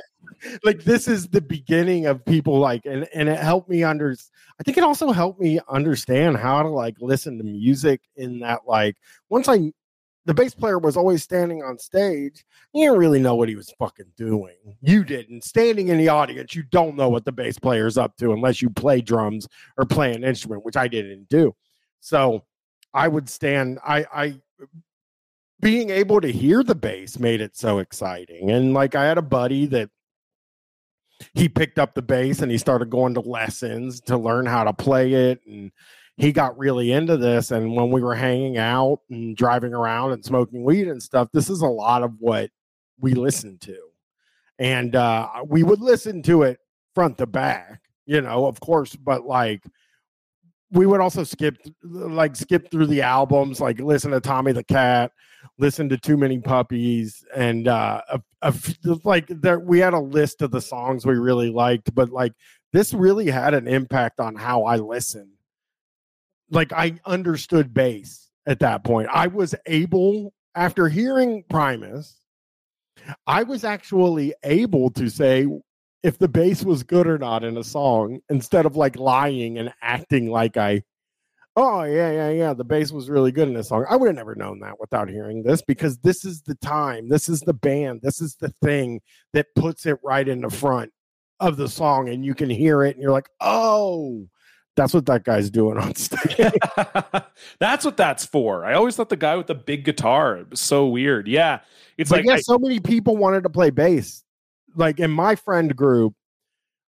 like this is the beginning of people like and and it helped me under i think it also helped me understand how to like listen to music in that like once i the bass player was always standing on stage. You didn't really know what he was fucking doing. You didn't. Standing in the audience you don't know what the bass player's up to unless you play drums or play an instrument which i didn't do. So i would stand i i being able to hear the bass made it so exciting. And like i had a buddy that he picked up the bass and he started going to lessons to learn how to play it and he got really into this and when we were hanging out and driving around and smoking weed and stuff this is a lot of what we listened to and uh we would listen to it front to back you know of course but like we would also skip like skip through the albums, like listen to Tommy the Cat, listen to Too Many Puppies, and uh, a, a, like there we had a list of the songs we really liked, but like this really had an impact on how I listen. Like I understood bass at that point. I was able after hearing Primus, I was actually able to say if the bass was good or not in a song instead of like lying and acting like I, oh, yeah, yeah, yeah, the bass was really good in this song. I would have never known that without hearing this because this is the time, this is the band, this is the thing that puts it right in the front of the song and you can hear it and you're like, oh, that's what that guy's doing on (laughs) stage. (laughs) that's what that's for. I always thought the guy with the big guitar was so weird. Yeah. It's but like yeah, I- so many people wanted to play bass. Like in my friend group,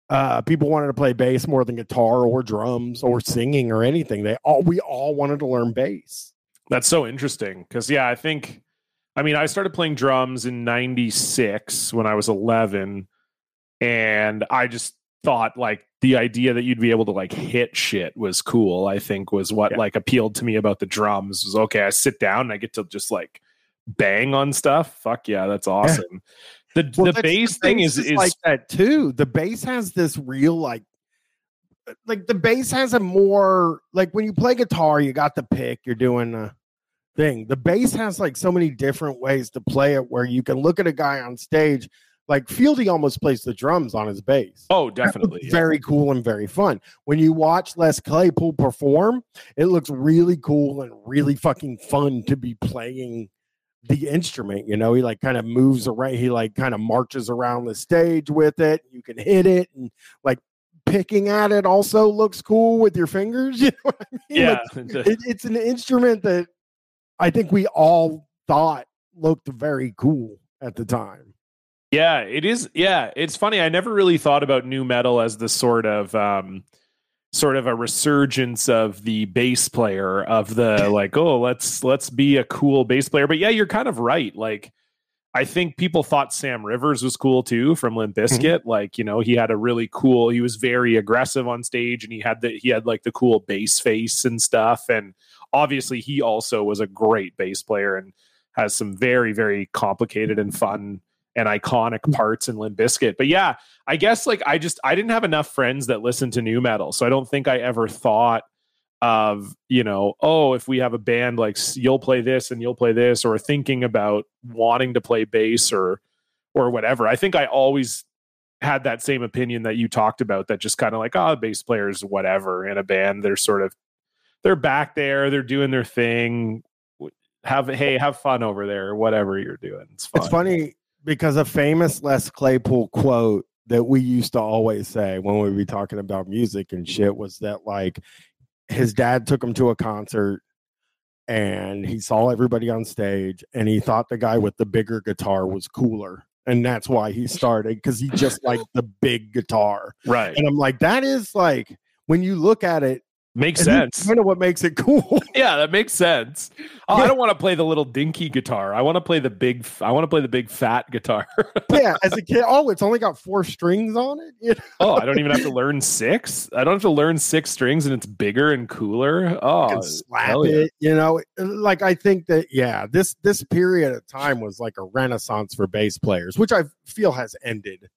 uh, people wanted to play bass more than guitar or drums or singing or anything. They all we all wanted to learn bass. That's so interesting because yeah, I think I mean I started playing drums in '96 when I was 11, and I just thought like the idea that you'd be able to like hit shit was cool. I think was what Yeah. like appealed to me about the drums was okay. I sit down and I get to just like bang on stuff. Fuck yeah, that's awesome. The Well, the bass thing is is like that too. The bass has this real like uh, like the bass has a more like when you play guitar, you got the pick, you're doing a thing. The bass has like so many different ways to play it where you can look at a guy on stage. Like Fieldy almost plays the drums on his bass. oh definitely yeah. very cool and very fun. When you watch Les Claypool perform, it looks really cool and really fucking fun to be playing the instrument. You know, he like kind of moves around, he like kind of marches around the stage with it. You can hit it and like picking at it also looks cool with your fingers. (laughs) You know what I mean? yeah. Like, it, it's an instrument that I think we all thought looked very cool at the time. Yeah, it is. Yeah, it's funny. I never really thought about nu metal as the sort of um sort of a resurgence of the bass player of the (laughs) like, oh, let's let's be a cool bass player. But yeah, you're kind of right. Like I think people thought Sam Rivers was cool too from Limp Bizkit. Like, you know, he had a really cool, he was very aggressive on stage and he had the he had like the cool bass face and stuff. And obviously he also was a great bass player and has some very, very complicated and fun and iconic parts in Limp Bizkit. But yeah, I guess like I just I didn't have enough friends that listened to nu metal, so I don't think I ever thought of you know oh if we have a band like you'll play this and you'll play this or thinking about wanting to play bass or or whatever. I think I always had that same opinion that you talked about that just kind of like oh bass players whatever in a band they're sort of they're back there they're doing their thing have hey have fun over there whatever you're doing it's fun. It's funny because a famous Les Claypool quote that we used to always say when we'd be talking about music and shit was that like his dad took him to a concert and he saw everybody on stage and he thought the guy with the bigger guitar was cooler. And that's why he started because he just liked the big guitar. right And I'm like, that is like when you look at it, makes and sense kind of what makes it (laughs) cool. Yeah, that makes sense. Oh, Yeah. I don't want to play the little dinky guitar. I want to play the big. I want to play the big fat guitar. (laughs) yeah, as a kid, oh, it's only got four strings on it. (laughs) You know? oh, I don't even have to learn six. I don't have to learn six strings, and it's bigger and cooler. Oh, slap yeah. it you know uh, like i think that yeah this this period of time was like a renaissance for bass players which i feel has ended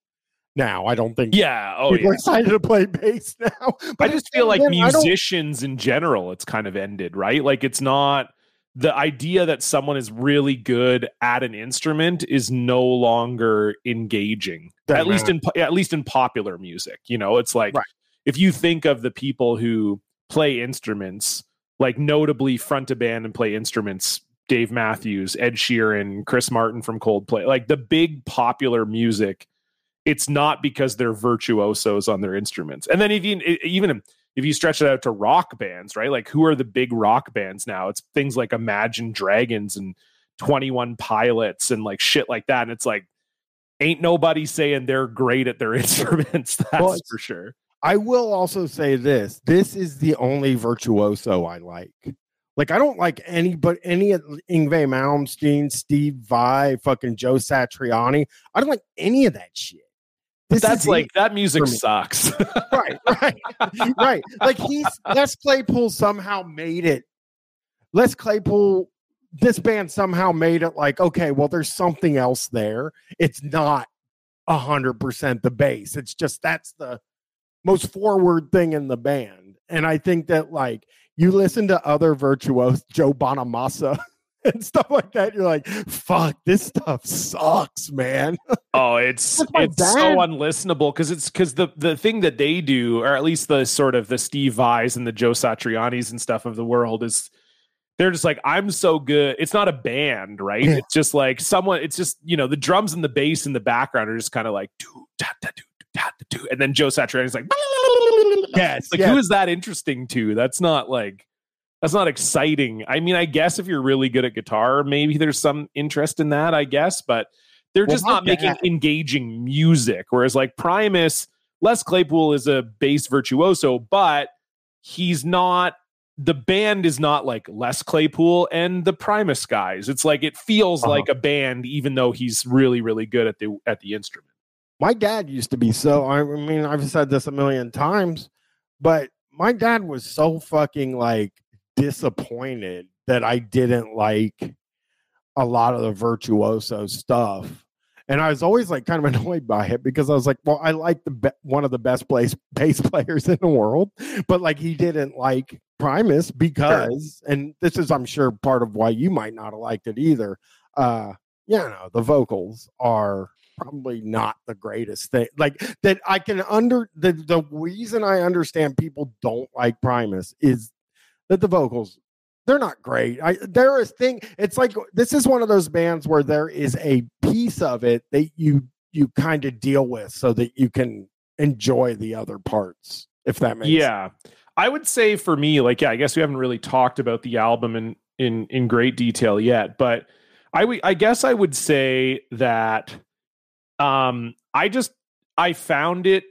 now i don't think Yeah. Oh, people yeah. are excited to play bass (laughs) now I just feel like again, musicians in general, it's kind of ended, right? Like it's not the idea that someone is really good at an instrument is no longer engaging. Doesn't at least in at least in popular music, you know, it's like Right. if you think of the people who play instruments, like notably front a band and play instruments, Dave Matthews, Ed Sheeran, Chris Martin from Coldplay, like the big popular music, it's not because they're virtuosos on their instruments. And then even even if you stretch it out to rock bands, right? Like who are the big rock bands now? It's things like Imagine Dragons and 21 Pilots and like shit like that. And it's like ain't nobody saying they're great at their (laughs) instruments. That's Well, for sure. i will also say this this is the only virtuoso i like like i don't like any but any of Yngwie Malmsteen, Steve Vai, fucking Joe Satriani. I don't like any of that shit. This That's like it. that music sucks. (laughs) right, right, (laughs) right. Like he's Les Claypool somehow made it. Les Claypool, this band somehow made it like, okay, well, there's something else there. It's not a hundred percent the bass. It's just that's the most forward thing in the band. And I think that like you listen to other virtuos, Joe Bonamassa (laughs) (laughs) and stuff like that, you're like, fuck, this stuff sucks, man. (laughs) Oh, it's it's so unlistenable because it's because the the thing that they do, or at least the sort of the Steve Vais and the Joe Satriani's and stuff of the world, is they're just like I'm so good. It's not a band, right? Yeah. It's just like someone. It's just you know the drums and the bass in the background are just kind of like do da da do da da do, and then Joe Satriani's like Yes, (laughs) like yes. who is that interesting to? That's not like that's not exciting. I mean, I guess if you're really good at guitar, maybe there's some interest in that, I guess, but they're Well, just not making dad- engaging music. Whereas like Primus, Les Claypool is a bass virtuoso, but he's not the band is not like Les Claypool and the Primus guys. It's like it feels Uh-huh. like a band, even though he's really, really good at the at the instrument. my dad used to be so i mean i've said this a million times but my dad was so fucking like disappointed that i didn't like a lot of the virtuoso stuff and i was always like kind of (laughs) annoyed by it because i was like well i like the be- one of the best place (laughs) bass players in the world but like he didn't like primus because and this is i'm sure part of why you might not have liked it either uh you know the vocals are probably not the greatest thing. Like that I can under the the reason I understand people don't like Primus is that the vocals they're not great. I there is thing it's like this is one of those bands where there is a piece of it that you you kind of deal with so that you can enjoy the other parts if that makes sense. yeah i would say for me like yeah i guess we haven't really talked about the album in in in great detail yet but i i guess i would say that um i just i found it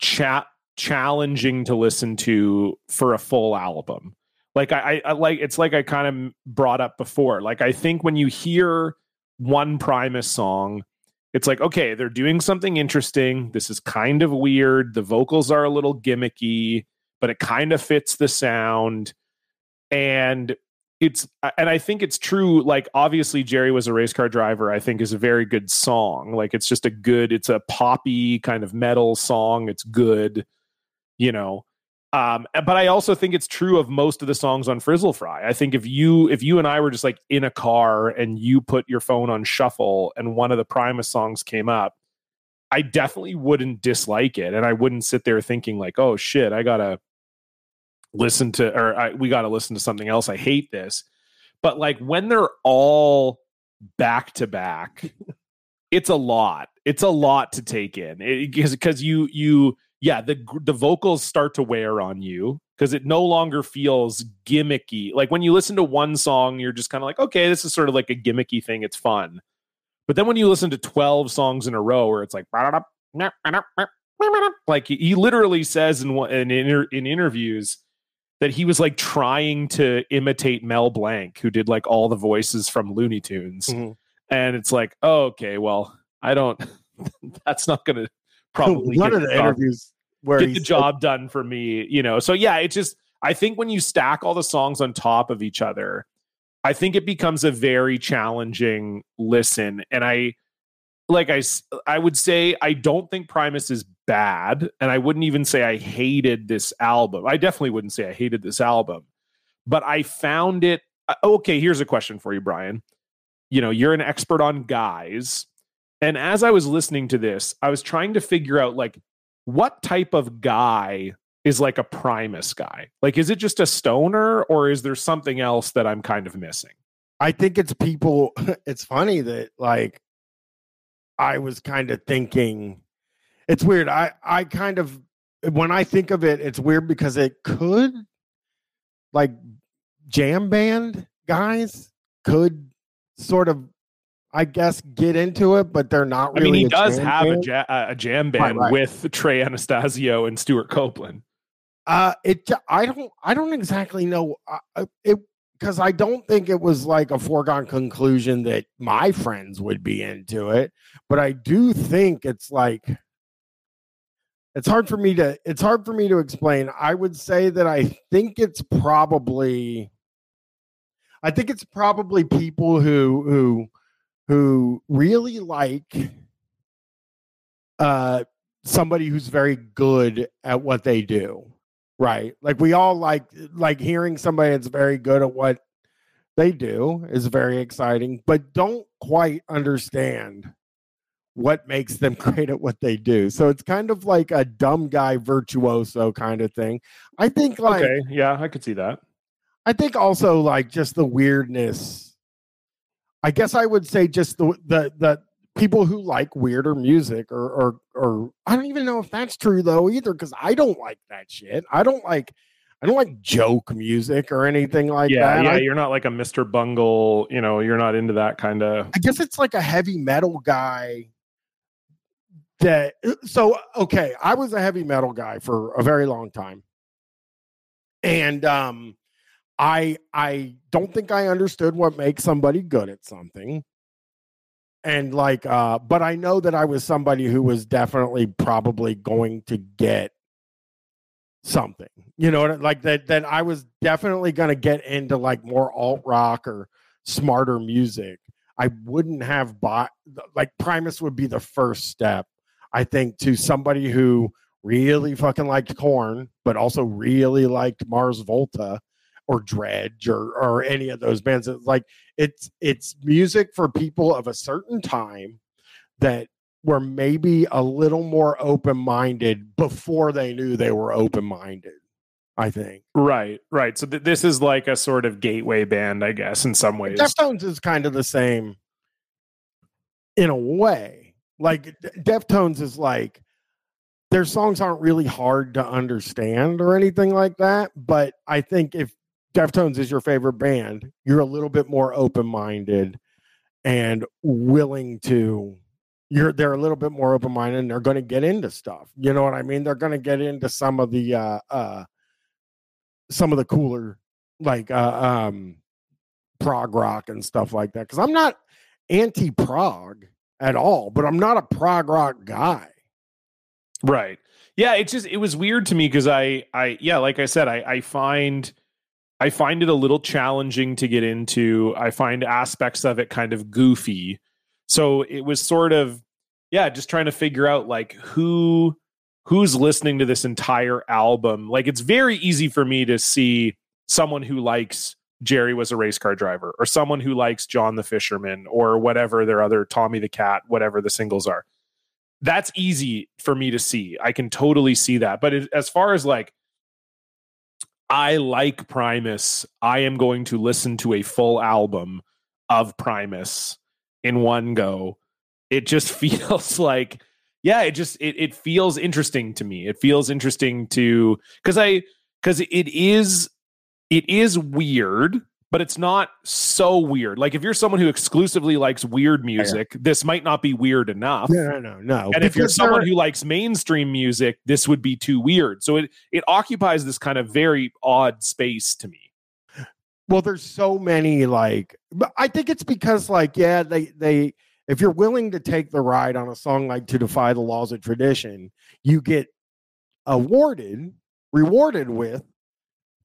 chat challenging to listen to for a full album like I, I like it's like i kind of brought up before like i think when you hear one primus song it's like okay they're doing something interesting. This is kind of weird. The vocals are a little gimmicky but it kind of fits the sound. And it's and i think it's true like obviously jerry was a race car driver i think is a very good song. Like it's just a good it's a poppy kind of metal song. It's good you know um but i also think it's true of most of the songs on frizzle fry. I think if you if you and i were just like in a car and you put your phone on shuffle and one of the primus songs came up i definitely wouldn't dislike it. And i wouldn't sit there thinking like oh shit i gotta listen to or I, we gotta listen to something else. I hate this. But like when they're all back to back (laughs) it's a lot. It's a lot to take in. Because because you you yeah the the vocals start to wear on you because it no longer feels gimmicky. Like when you listen to one song you're just kind of like okay this is sort of like a gimmicky thing it's fun. But then when you listen to 12 songs in a row where it's like like he, literally says in one in, in interviews that he was like trying to imitate Mel Blanc who did like all the voices from Looney Tunes. Mhm. and it's like oh, okay well I don't (laughs) that's not going to probably one of the job- interviews where get the job done for me, you know. So yeah, it just I think when you stack all the songs on top of each other, I think it becomes a very challenging listen. And I like I I would say I don't think Primus is bad, and I wouldn't even say I hated this album. I definitely wouldn't say I hated this album, but I found it uh, okay. Here's a question for you, Bryan. You know, you're an expert on guys. And as I was listening to this, I was trying to figure out like what type of guy is like a Primus guy? Like, is it just a stoner or is there something else that I'm kind of missing? I think it's people. (laughs) It's funny that like I was kind of thinking. It's weird. I I kind of when I think of it, it's weird because it could like jam band guys could sort of I guess get into it, but they're not really. I mean, he does have a, ja- a jam band right. with Trey Anastasio and Stewart Copeland. Uh, it. I don't. I don't exactly know. Uh, uh, it because I don't think it was like a foregone conclusion that my friends would be into it, but I do think it's like it's hard for me to it's hard for me to explain. I would say that I think it's probably I think it's probably people who who who really like uh somebody who's very good at what they do. Right? Like we all like like hearing somebody that's very good at what they do is very exciting, but don't quite understand what makes them (laughs) great at what they do. So it's kind of like a dumb guy virtuoso kind of thing. I think like okay, yeah, I could see that. I think also like just the weirdness. I guess I would say just the the the people who like weirder music or or or I don't even know if that's true though either because I don't like that shit. I don't like I don't like joke music or anything like yeah, that. Yeah, I, you're not like a Mr. Bungle, you know, you're not into that kind of I guess it's like a heavy metal guy that so okay, I was a heavy metal guy for a very long time. And um I I don't think I understood what makes somebody good at something. And like uh but I know that I was somebody who was definitely probably going to get something. You know, like that that I was definitely going to get into like more alt rock or smarter music. I wouldn't have bought like Primus would be the first step I think to somebody who really fucking liked Korn but also really liked Mars Volta or dredg or or any of those bands. It's like it's it's music for people of a certain time that were maybe a little more open minded before they knew they were open minded. I think. Right, right. So th- this is like a sort of gateway band, I guess, in some ways. Deftones is kind of the same in a way. Like Deftones is like their songs aren't really hard to understand or anything like that, but I think if Deftones is your favorite band, you're a little bit more open-minded and willing to you're they're a little bit more open-minded and they're going to get into stuff. You know what I mean? They're going to get into some of the uh uh some of the cooler like uh um prog rock and stuff like that cuz I'm not anti prog at all, but I'm not a prog rock guy. Right. Yeah, it just it was weird to me because I I yeah, like I said, I I find I find it a little challenging to get into. I find aspects of it kind of goofy. So it was sort of yeah, just trying to figure out like who who's listening to this entire album. Like it's very easy for me to see someone who likes Jerry was a race car driver or someone who likes John the Fisherman or whatever their other Tommy the Cat, whatever the singles are that's easy for me to see. I can totally see that. But it, as far as like, I like Primus, I am going to listen to a full album of Primus in one go. It just (laughs) feels like, yeah, it just it it feels interesting to me. It feels interesting to because I because it is it is weird but it's not so weird. Like if you're someone who exclusively likes weird music, this might not be weird enough. No, no, no, no. And if you're someone there- who likes mainstream music, this would be too weird. So it it occupies this kind of very odd space to me. well, there's so many like, but I think it's because like, yeah, they they if you're willing to take the ride on a song like "To Defy the Laws of Tradition," you get awarded, rewarded with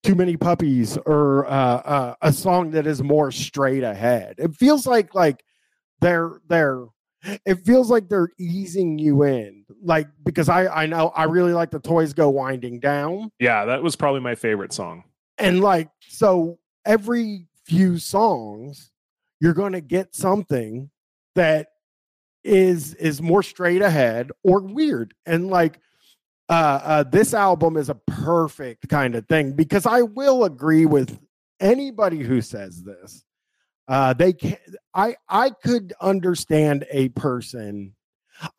too many puppies or uh, uh, a song that is more straight ahead. It feels like like they're they're it feels like they're easing you in like because i i know i really like the toys go winding down Yeah, that was probably my favorite song. and like so every few songs you're going to get something that is is more straight ahead or weird and like uh, uh this album is a perfect kind of thing because i will agree with anybody who says this. Uh they can i i could understand a person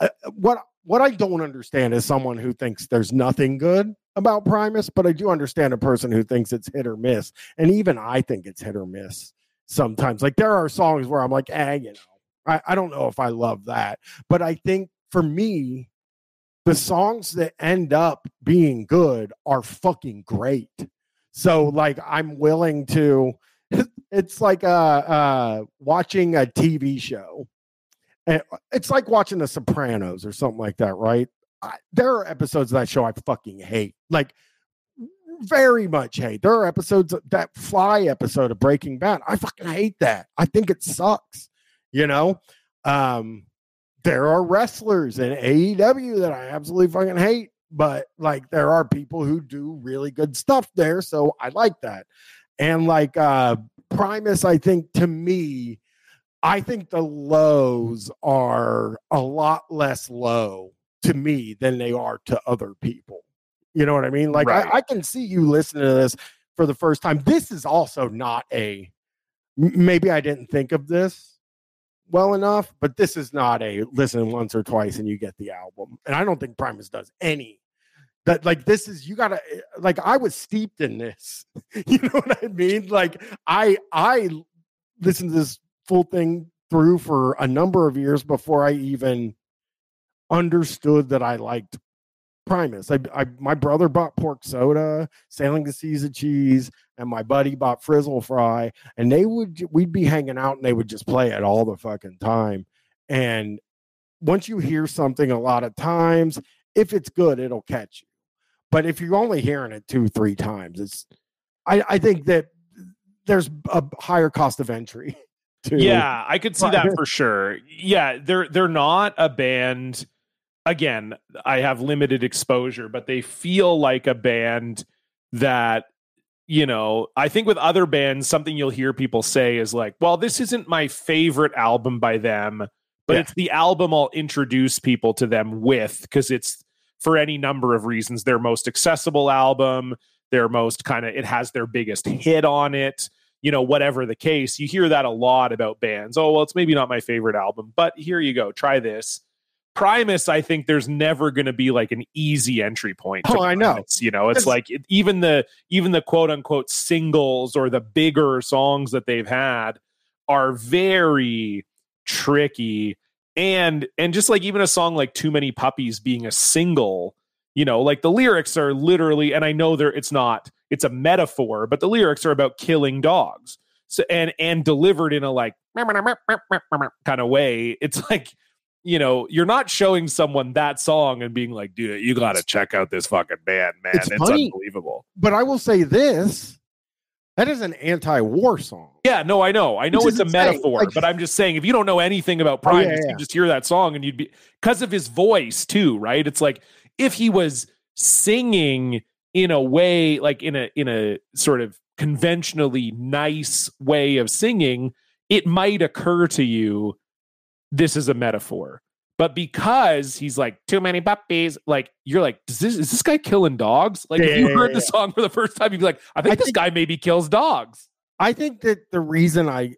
uh, what what i don't understand is someone who thinks there's nothing good about primus but i do understand a person who thinks it's hit or miss and even i think it's hit or miss sometimes. Like there are songs where i'm like eh you know i, I don't know if i love that but i think for me the songs that end up being good are fucking great so like i'm willing to (laughs) it's like uh uh watching a tv show and it's like watching the sopranos or something like that right I, there are episodes of that show I fucking hate. Like very much hate. There are episodes that fly episode of Breaking Bad. I fucking hate that. I think it sucks. You know, um, there are wrestlers in AEW that I absolutely fucking hate, but like there are people who do really good stuff there, so I like that. And like uh Primus, I think to me, I think the lows are a lot less low to me than they are to other people. You know what I mean? Like Right. I, I can see you listening to this for the first time. This is also not a maybe I didn't think of this well enough, but this is not a listen once or twice and you get the album. And I don't think Primus does any. That like this is you gotta eh, like I was steeped in this. (laughs) you know what I mean? Like I I listened to this full thing through for a number of years before I even understood that I liked Primus. I, I my brother bought pork soda, sailing the seas of cheese, and my buddy bought frizzle fry, and they would we'd be hanging out and they would just play it all the fucking time. And once you hear something a lot of times, if it's good, it'll catch you. But if you're only hearing it two, three times, it's I, I think that there's a higher cost of entry. (laughs) To, Yeah, I could see that for sure. Yeah, they're they're not a band. Again, I have limited exposure, but they feel like a band that you know. I think with other bands, something you'll hear people say is like, "Well, this isn't my favorite album by them, but Yeah. it's the album I'll introduce people to them with because it's for any number of reasons their most accessible album, their most kind of it has their biggest hit on it." you know, whatever the case, you hear that a lot about bands. Oh, well, it's maybe not my favorite album, but here you go, try this. Primus, I think there's never going to be like an easy entry point. to Oh, I know. Primus, You know, it's It's- like it, even the even the quote unquote singles or the bigger songs that they've had are very tricky and and just like even a song like Too Many Puppies being a single, you know, like the lyrics are literally and I know there it's not it's a metaphor, but the lyrics are about killing dogs. So and and delivered in a like (laughs) kind of way. It's like, you know, you're not showing someone that song and being like, dude, you got to check out this fucking band, man. It's It's, unbelievable. But I will say this that is an anti war song. Yeah, no, I know. I know Which it's a insane. metaphor, Like- but I'm just saying if you don't know anything about Oh, yeah, Primus, yeah. you just hear that song and you'd be because of his voice too, right? It's like if he was singing in a way like in a in a sort of conventionally nice way of singing, it might occur to you this is a metaphor. But because he's like too many puppies, like you're like, does this is this guy killing dogs? Like Yeah, if you yeah, heard yeah, the song for the first time, you'd be like, I think I this think- guy maybe kills dogs. I think that the reason I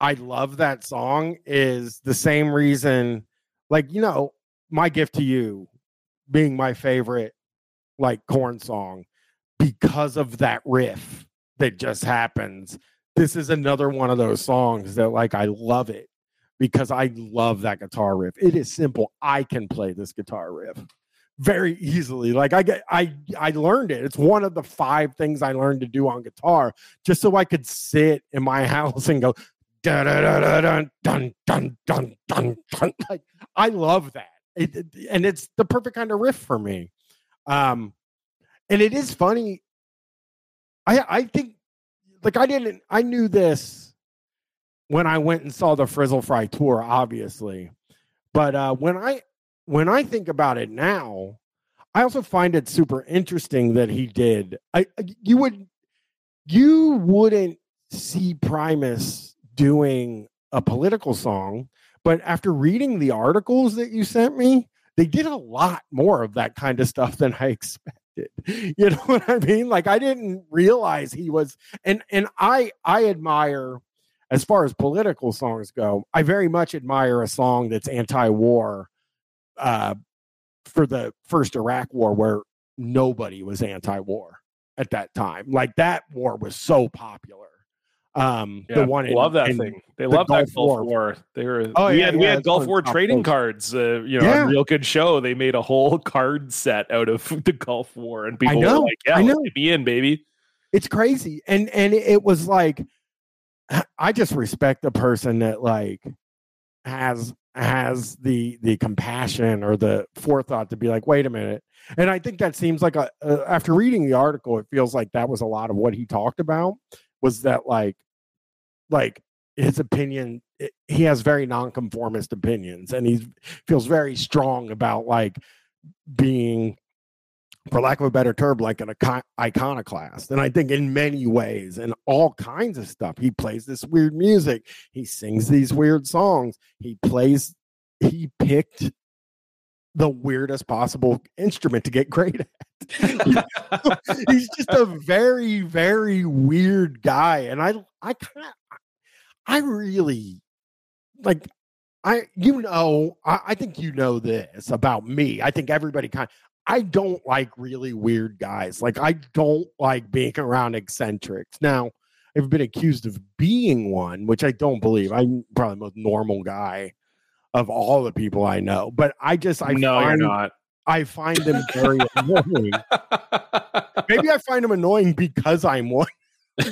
I love that song is the same reason, like, you know, my gift to you being my favorite like Korn song because of that riff that just happens. This is another one of those songs that like I love it because I love that guitar riff. It is simple. I can play this guitar riff very easily. Like I get I I learned it. It's one of the five things I learned to do on guitar just so I could sit in my (laughs) house and go dun dun dun dun dun dun. (laughs) Like I love that. It, it- and it's the perfect kind of riff for me. Um and it is funny. I I think like I didn't I knew this when I went and saw the Frizzle Fry tour, obviously. But uh when I when I think about it now, I also find it super interesting that he did. I you would you wouldn't see Primus doing a political song, but after reading the articles that you sent me, they did a lot more of that kind of stuff than I (laughs) expected. You know what I mean? Like I didn't realize he was and and I I admire as far as political songs go, I very much admire a song that's anti-war uh for the first Iraq war where nobody was anti-war at that time. Like that war was so popular. Um the one in, love that in- thing. They the love that Gulf Gulf War. War. They were. Oh, we yeah, had we had Gulf War trading cards. Uh, you know, Yeah. real good show. They made a whole card set out of (laughs) the Gulf War, and people know, were like, "Yeah, I let know. me be in, baby." it's crazy and and it was like i just respect the person that like has has the the compassion or the forethought to be like, wait a minute. And I think that seems like a, uh, after reading the article, it feels like that was a lot of what he talked about was that like like his opinion it, he has very nonconformist opinions and he feels very strong about like being for lack of a better term, like an iconoclast. And I think in many ways, and all kinds of stuff, he plays this weird music. He sings these weird songs. He plays, he picked the weirdest possible instrument to get great at. (laughs) He's just a very, very weird guy. And I, I kind of, I really like I you know I, I, think you know this about me. I think everybody kind I don't like really weird guys. Like I don't like being around eccentrics. Now, I've been accused of being one, which I don't believe. I'm probably the most normal guy of all the people I know. But I just I no, find, you're not. I find them very (laughs) annoying. Maybe I find them annoying because I'm one. (laughs)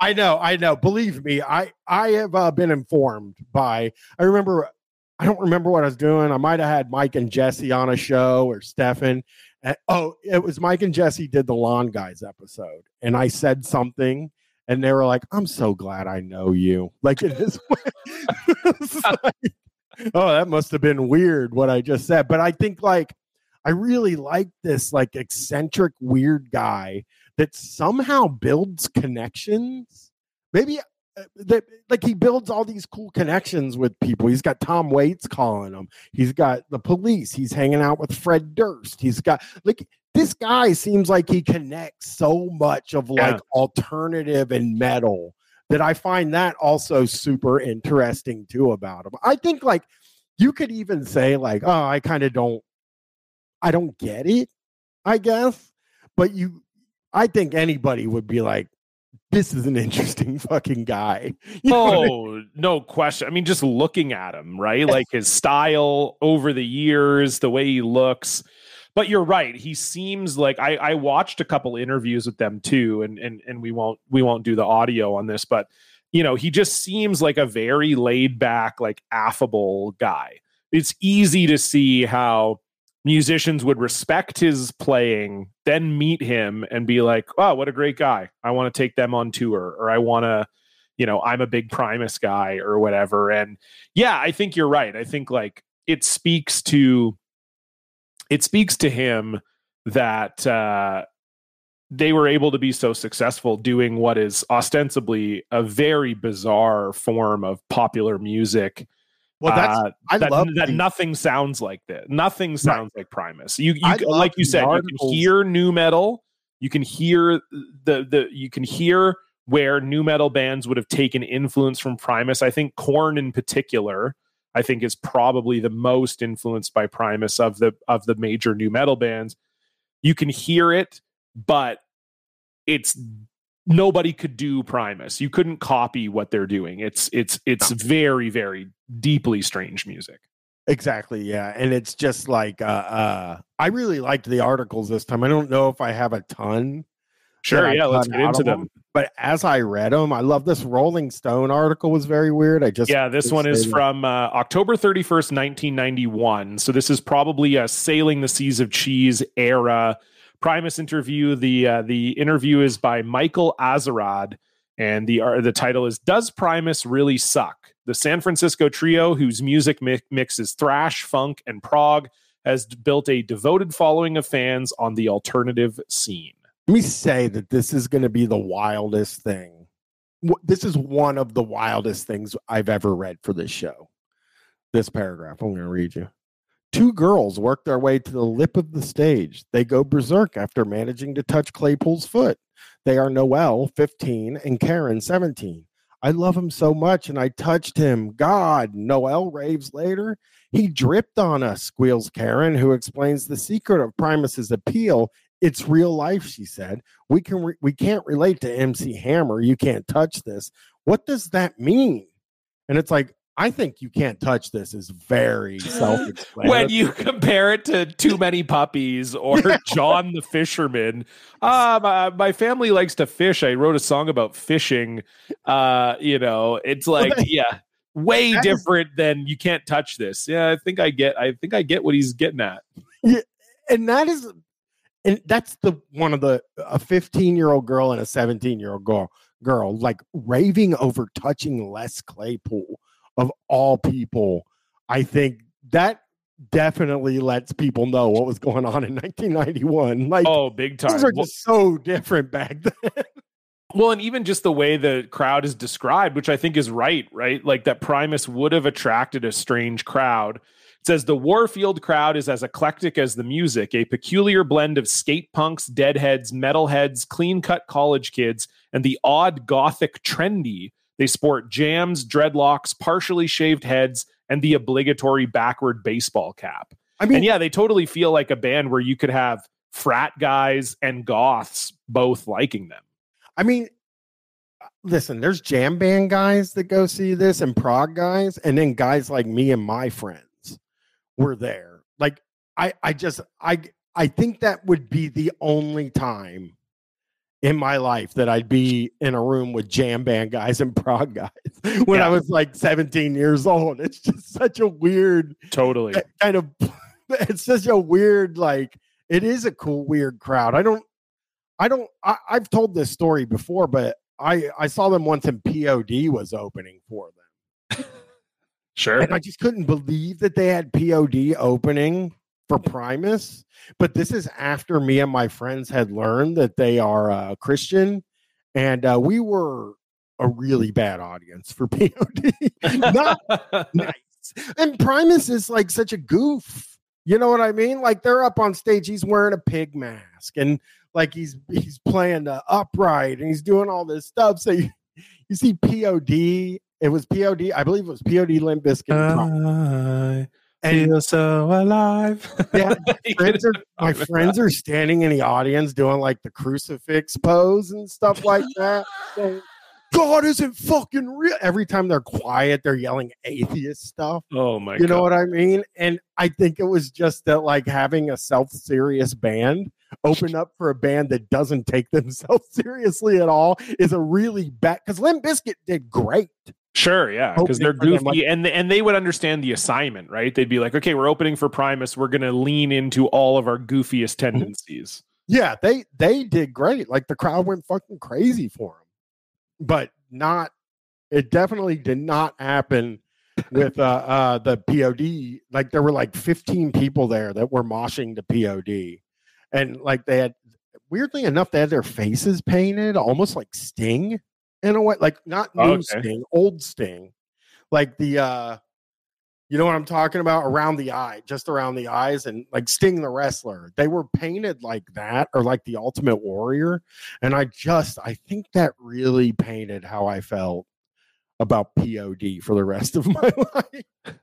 I know, I know. Believe me, I I have uh, been informed by. I remember I don't remember what I was doing. I might have had Mike and Jesse on a show or Stefan. And, oh, it was Mike and Jesse did the Lawn Guys episode, and I said something, and they were like, "I'm so glad I know you." Like it is. (laughs) (laughs) like, oh, that must have been weird what I just said, but I think like I really like this like eccentric weird guy that somehow builds connections. Maybe Uh, that like he builds all these cool connections with people. He's got Tom Waits calling him. He's got the police. He's hanging out with Fred Durst. He's got like this guy seems like he connects so much of like yeah. alternative and metal that I find that also super interesting too about him. I think like you could even say like, oh, I kind of don't I don't get it, I guess. But you I think anybody would be like, this is an interesting (laughs) fucking guy. You oh, I mean? no question. I mean, just looking at him, right? Like his style over the years, the way he looks. But you're right. He seems like I, I watched a couple interviews with them too, and and and we won't we won't do the audio on this, but you know, he just seems like a very laid back, like affable guy. It's easy to see how musicians would respect his playing, then meet him and be like, "Oh, what a great guy! I want to take them on tour, or I want to." You know, I'm a big Primus guy or whatever. And yeah, I think you're right. I think like it speaks to it speaks to him that uh they were able to be so successful doing what is ostensibly a very bizarre form of popular music well, that's uh, I that, love that. The, nothing sounds like that. Nothing sounds right. like Primus. You, you like you said, articles. you can hear nu metal. You can hear the the you can hear where nu metal bands would have taken influence from Primus. I think Korn in particular, I think is probably the most influenced by Primus of the of the major nu metal bands. You can hear it, but it's nobody could do Primus. You couldn't copy what they're doing. It's it's it's very very deeply strange music. Exactly, yeah. And it's just like uh uh I really liked the articles this time. I don't know if I have a ton. Sure, yeah, let's get into them. them. But as I read them, I love this Rolling Stone article was very weird. I just Yeah, this one is from uh, October 31st, 1991. So this is probably a sailing the seas of cheese era Primus interview. The uh, the interview is by Michael Azerrad, and the uh, the title is "Does Primus Really Suck?" The San Francisco trio, whose music mi- mixes thrash, funk, and prog, has built a devoted following of fans on the alternative scene. Let me say that this is going to be the wildest thing. This is one of the wildest things I've ever read for this show. This paragraph, I'm going to read you. Two girls work their way to the lip of the stage. They go berserk after managing to touch Claypool's foot. They are Noel, 15, and Karen, 17. I love him so much, and I touched him. God, Noel raves later. He dripped on us, squeals Karen, who explains the secret of Primus's appeal. It's real life, she said. We can re- we can't relate to MC Hammer. You can't touch this. What does that mean? And it's like, I think you can't touch this is very self-explanatory. when you compare it to Too Many Puppies or (laughs) John the Fisherman, uh, my, my, family likes to fish. I wrote a song about fishing. Uh, you know, it's like, well, that, yeah. way That is- different than you can't touch this. Yeah, I think I get. I think I get what he's getting at. Yeah, and that is and that's the one of the a 15 year old girl and a 17 year old girl girl like raving over touching les claypool of all people i think that definitely lets people know what was going on in (laughs) 1991 like Oh, big time. things are Well- just so different back (laughs) then Well, and even just the way the crowd is described, which I think is right, right? Like that Primus would have attracted a strange crowd. It says the Warfield crowd is as eclectic as the music, a peculiar blend of skate punks, deadheads, metalheads, clean cut college kids, and the odd gothic trendy. They sport jams, dreadlocks, partially shaved heads, and the obligatory backward baseball cap. i mean and yeah, they totally feel like a band where you could have frat guys and goths both liking them. I mean, uh, listen, there's jam band guys that go see this and prog guys, and then guys like me and my friends were there. Like, I, I just, I, I think that would be the only time in my life that I'd be in a room with jam band guys and prog (laughs) guys when Yeah. I was like 17 years old. It's just such a weird Totally. kind of (laughs) it's such a weird like it is a cool weird crowd i don't i don't I, i've told this story before but i i saw them once and pod was opening for them (laughs) Sure. and i just couldn't believe that they had pod opening for primus but this is after me and my friends had learned that they are uh, christian and uh, we were a really bad audience for (laughs) pod not nice. And Primus is like such a goof. You know what I mean? Like they're up on stage, he's wearing a pig mask and like he's he's playing the upright and he's doing all this stuff. So you, you see POD. It was POD, I believe it was POD Limp Bizkit. And feel so alive. yeah, (laughs) (laughs) friends are, my friends are standing in the audience doing like the crucifix pose and stuff like that. saying, God isn't fucking real. Every time they're quiet, they're yelling atheist stuff. Oh my god. you know what I mean? And I think it was just that like having a self-serious band open up for a band that doesn't take themselves (laughs) seriously at all is a really bad because Limp Bizkit did great. Sure, yeah, because they're goofy and and they would understand the assignment, right? They'd be like, okay, we're opening for Primus. We're to lean into all of our goofiest Mm-hmm. tendencies. Yeah, they they did great. Like the crowd went fucking crazy for them. But not it definitely did not happen with uh uh the POD. Like there were like 15 people there that were moshing the POD. And like they had weirdly enough, they had their faces painted almost like Sting in a way, like not new Okay. Sting, old Sting. Like the uh you know what I'm talking about? Around the eye, just around the eyes, and like Sting the wrestler. They were painted like that, or like the Ultimate Warrior. And I just, I think that really painted how I felt about POD for the rest of (laughs) my life.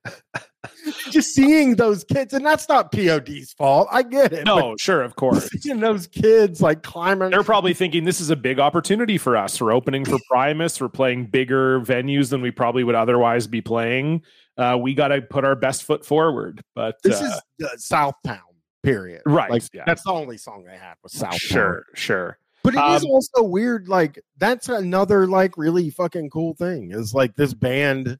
(laughs) just seeing those kids, and that's not POD's fault. I get it. No, sure, of course. (laughs) seeing those kids like climbing. They're probably thinking this is a big opportunity for us. We're opening for Primus. We're playing bigger venues than we probably would otherwise be playing. Uh, we got to put our best foot forward. But this uh, is the Southtown. Period. Right, Like yeah. that's the only song they had was Southtown. sure, sure. But it is Um, also weird. Like that's another like really fucking cool thing. Is like this band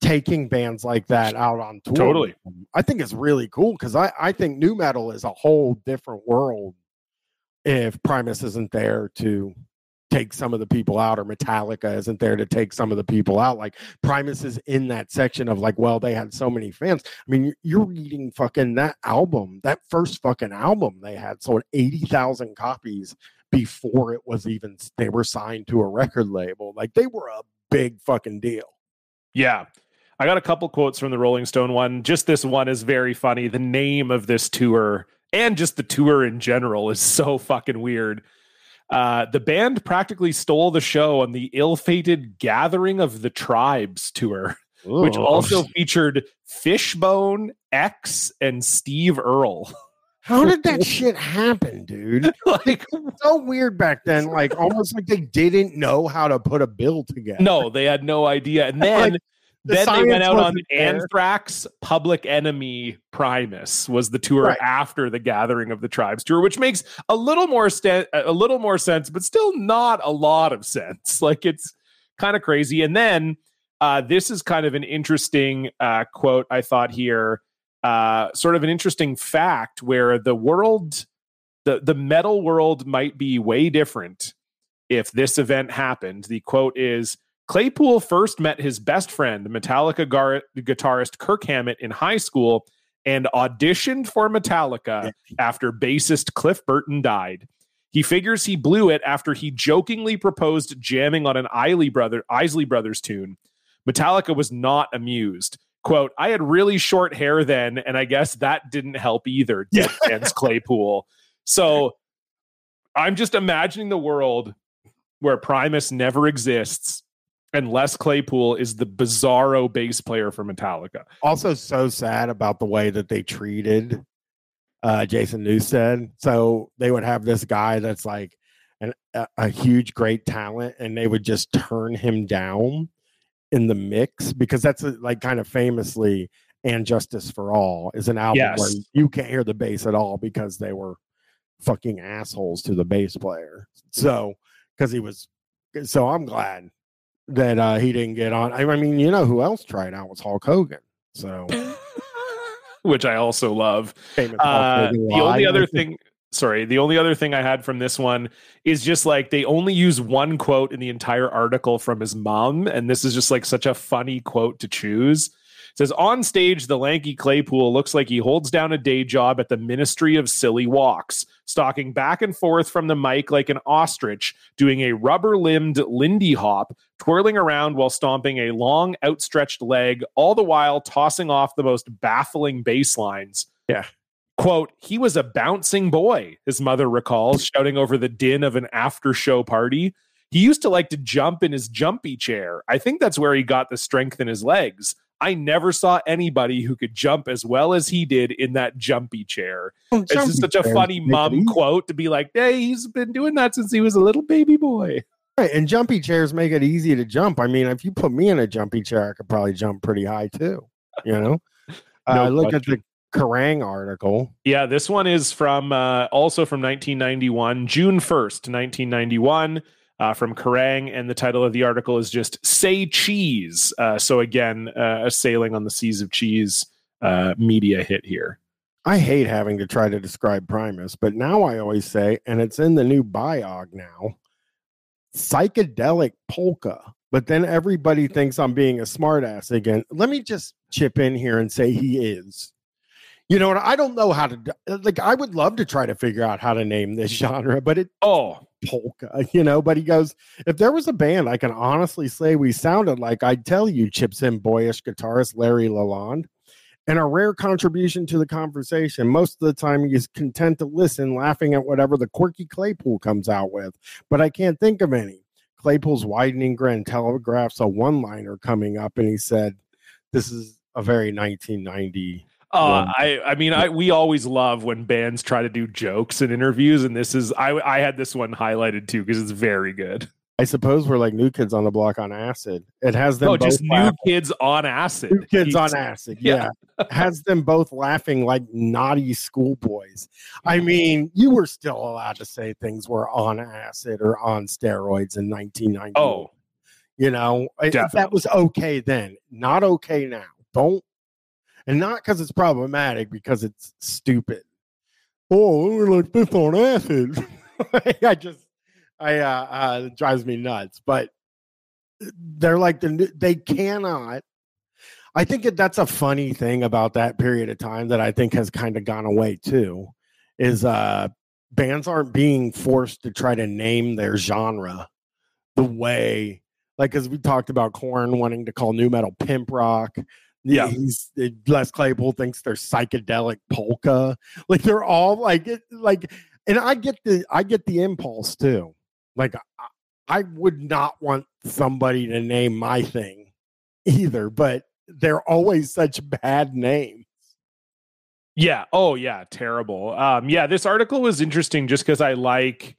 taking bands like that out on tour. Totally. I think it's really cool because I I think nu metal is a whole different world. If Primus isn't there to take some of the people out, or Metallica isn't there to take some of the people out, like Primus is in that section of like, well, they had so many fans. I mean, you're reading fucking that album, that first fucking album they had sold eighty thousand copies before it was even they were signed to a record label. Like they were a big fucking deal. Yeah. I got a couple quotes from the Rolling Stone one. Just this one is very funny. The name of this tour and just the tour in general is so fucking weird. Uh, the band practically stole the show on the ill-fated Gathering of the Tribes tour, which Oh, also featured Fishbone, X, and Steve Earle. (laughs) how did that (laughs) shit happen, dude? (laughs) like, So weird back then, (laughs) like almost like they didn't know how to put a bill together. no, they had no idea. And then Like, the then they went out on there. Anthrax, Public Enemy, Primus was the tour Right. after the Gathering of the Tribes tour, which makes a little more sta- a little more sense, but still not a lot of sense. Like it's kind of crazy. And then Uh, this is kind of an interesting uh, quote I thought here, uh, sort of an interesting fact where the world, the the metal world, might be way different if this event happened. The quote is. Claypool first met his best friend, Metallica gar- guitarist Kirk Hammett, in high school and auditioned for Metallica after bassist Cliff Burton died. He figures he blew it after he jokingly proposed jamming on an Isley, brother, Isley Brothers tune. Metallica was not amused. Quote, I had really short hair then, and I guess that didn't help either, (laughs) Yeah. Claypool. So I'm just imagining the world where Primus never exists and Les Claypool is the bizarro bass player for Metallica. also so sad about the way that they treated uh, Jason Newsted. So they would have this guy that's like an, a, a huge, great talent, and they would just turn him down in the mix because that's a, like kind of famously and Justice for All is an album where you can't hear the bass at all because they were fucking assholes to the bass player. So because he was, so I'm glad that uh, he didn't get on. I, I mean, you know who else tried out was Hulk Hogan. So (laughs) which I also love. Uh, the only other (laughs) thing, sorry, the only other thing I had from this one is just like they only use one quote in the entire article from his mom, and this is just like such a funny quote to choose. It says on stage, the lanky Claypool looks like he holds down a day job at the Ministry of Silly Walks, stalking back and forth from the mic like an ostrich, doing a rubber-limbed Lindy hop, twirling around while stomping a long, outstretched leg, all the while tossing off the most baffling bass lines. Yeah. Quote, he was a bouncing boy, his mother recalls, shouting over the din of an after show party. He used to like to jump in his jumpy chair. I think that's where he got the strength in his legs. I never saw anybody who could jump as well as he did in that jumpy chair. It's just such a funny mom quote to be like, hey, he's been doing that since he was a little baby boy. Right, and jumpy chairs make it easy to jump. I mean, if you put me in a jumpy chair, I could probably jump pretty high too. You know, (laughs) No uh, look at the Kerrang article. Yeah, this one is from uh, also from 1991, June 1st, 1991, uh, from Kerrang, and the title of the article is just "Say Cheese." Uh, so again, uh, a sailing on the seas of cheese uh, media hit here. I hate having to try to describe Primus, but now I always say, and it's in the new biog now, psychedelic polka. But then everybody thinks I'm being a smartass again. Let me just chip in here and say he is. You know what? I don't know how to like. I would love to try to figure out how to name this (laughs) genre, but it Oh, polka, you know. But he goes, if there was a band I can honestly say we sounded like, I'd tell you, chips in boyish guitarist Larry Lalonde. And a rare contribution to the conversation. Most of the time, he's content to listen, laughing at whatever the quirky Claypool comes out with. But I can't think of any. Claypool's widening grin telegraphs a one liner coming up, and he said, This is a very 1990. Uh. I I mean I we always love when bands try to do jokes in interviews, and this is I I had this one highlighted too because it's very good. I suppose we're like new kids on the block on acid. It has them No, both just new laugh- kids on acid. New kids on (laughs) acid. Yeah. Yeah. Has them both laughing like naughty schoolboys. I mean, you were still allowed to say things were on acid or on steroids in 1990. Oh, you know, definitely. that was okay then, not okay now. Don't, and not because it's problematic, because it's stupid. Oh, we're like this on acid. (laughs) I just, I, uh, uh, drives me nuts. But they're like the, they cannot. I think that that's a funny thing about that period of time that I think has kind of gone away too, is uh bands aren't being forced to try to name their genre the way like as we talked about Korn wanting to call nu metal pimp rock. Yeah. he's Les Claypool thinks they're psychedelic polka. Like they're all like like, and I get the I get the impulse too. Like I, I would not want somebody to name my thing either, but they're always such bad names. Yeah. Oh, yeah. Terrible. Um, yeah, this article was interesting just because I like,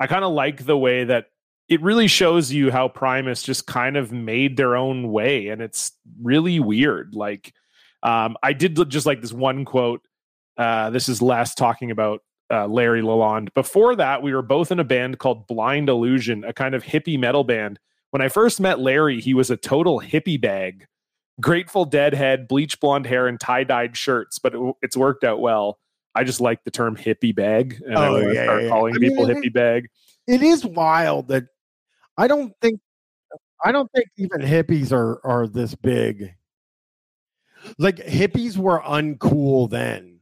I kind of like the way that it really shows you how Primus just kind of made their own way, and it's really weird. Like, um, I did just like this one quote. Uh, this is Les talking about uh, Larry Lalonde. Before that, we were both in a band called Blind Illusion, a kind of hippie metal band. When I first met Larry, he was a total hippie bag. Grateful Deadhead, bleach blonde hair, and tie dyed shirts, but it, it's worked out well. I just like the term hippie bag, and I Oh, to yeah, start yeah. calling I mean, people it- hippie bag. it is wild that I don't think I don't think even hippies are are this big. Like hippies were uncool then.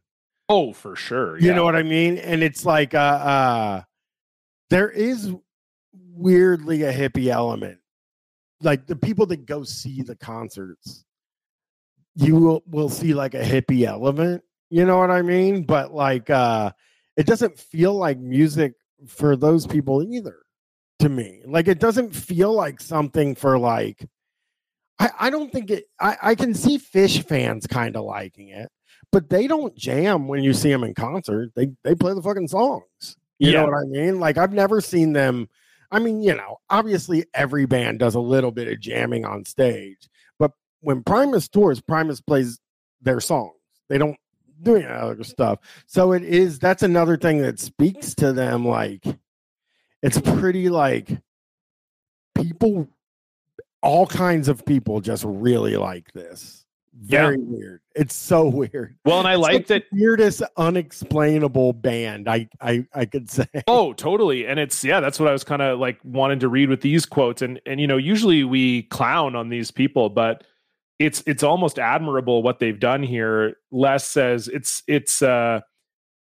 Oh, for sure. You know what I mean? And it's like uh uh there is weirdly a hippie element. Like the people that go see the concerts, you will, will see like a hippie element. You know what I mean? But like uh it doesn't feel like music for those people either to me. Like it doesn't feel like something for like I, I don't think it I, I can see Phish fans kind of liking it, but they don't jam when you see them in concert. They they play the fucking songs. You Yeah. know what I mean? Like I've never seen them. I mean, you know, obviously every band does a little bit of jamming on stage, but when Primus tours, Primus plays their songs. They don't do any other stuff. So it is that's another thing that speaks to them like it's pretty like people all kinds of people just really like this. Very weird. It's so (laughs) weird. Well, and I It's like that the weirdest unexplainable band I I I could (laughs) say. Oh, totally. And it's yeah, that's what I was kind of like wanting to read with these quotes. And and you know, usually we clown on these people, but it's it's almost admirable what they've done here. Les says it's it's uh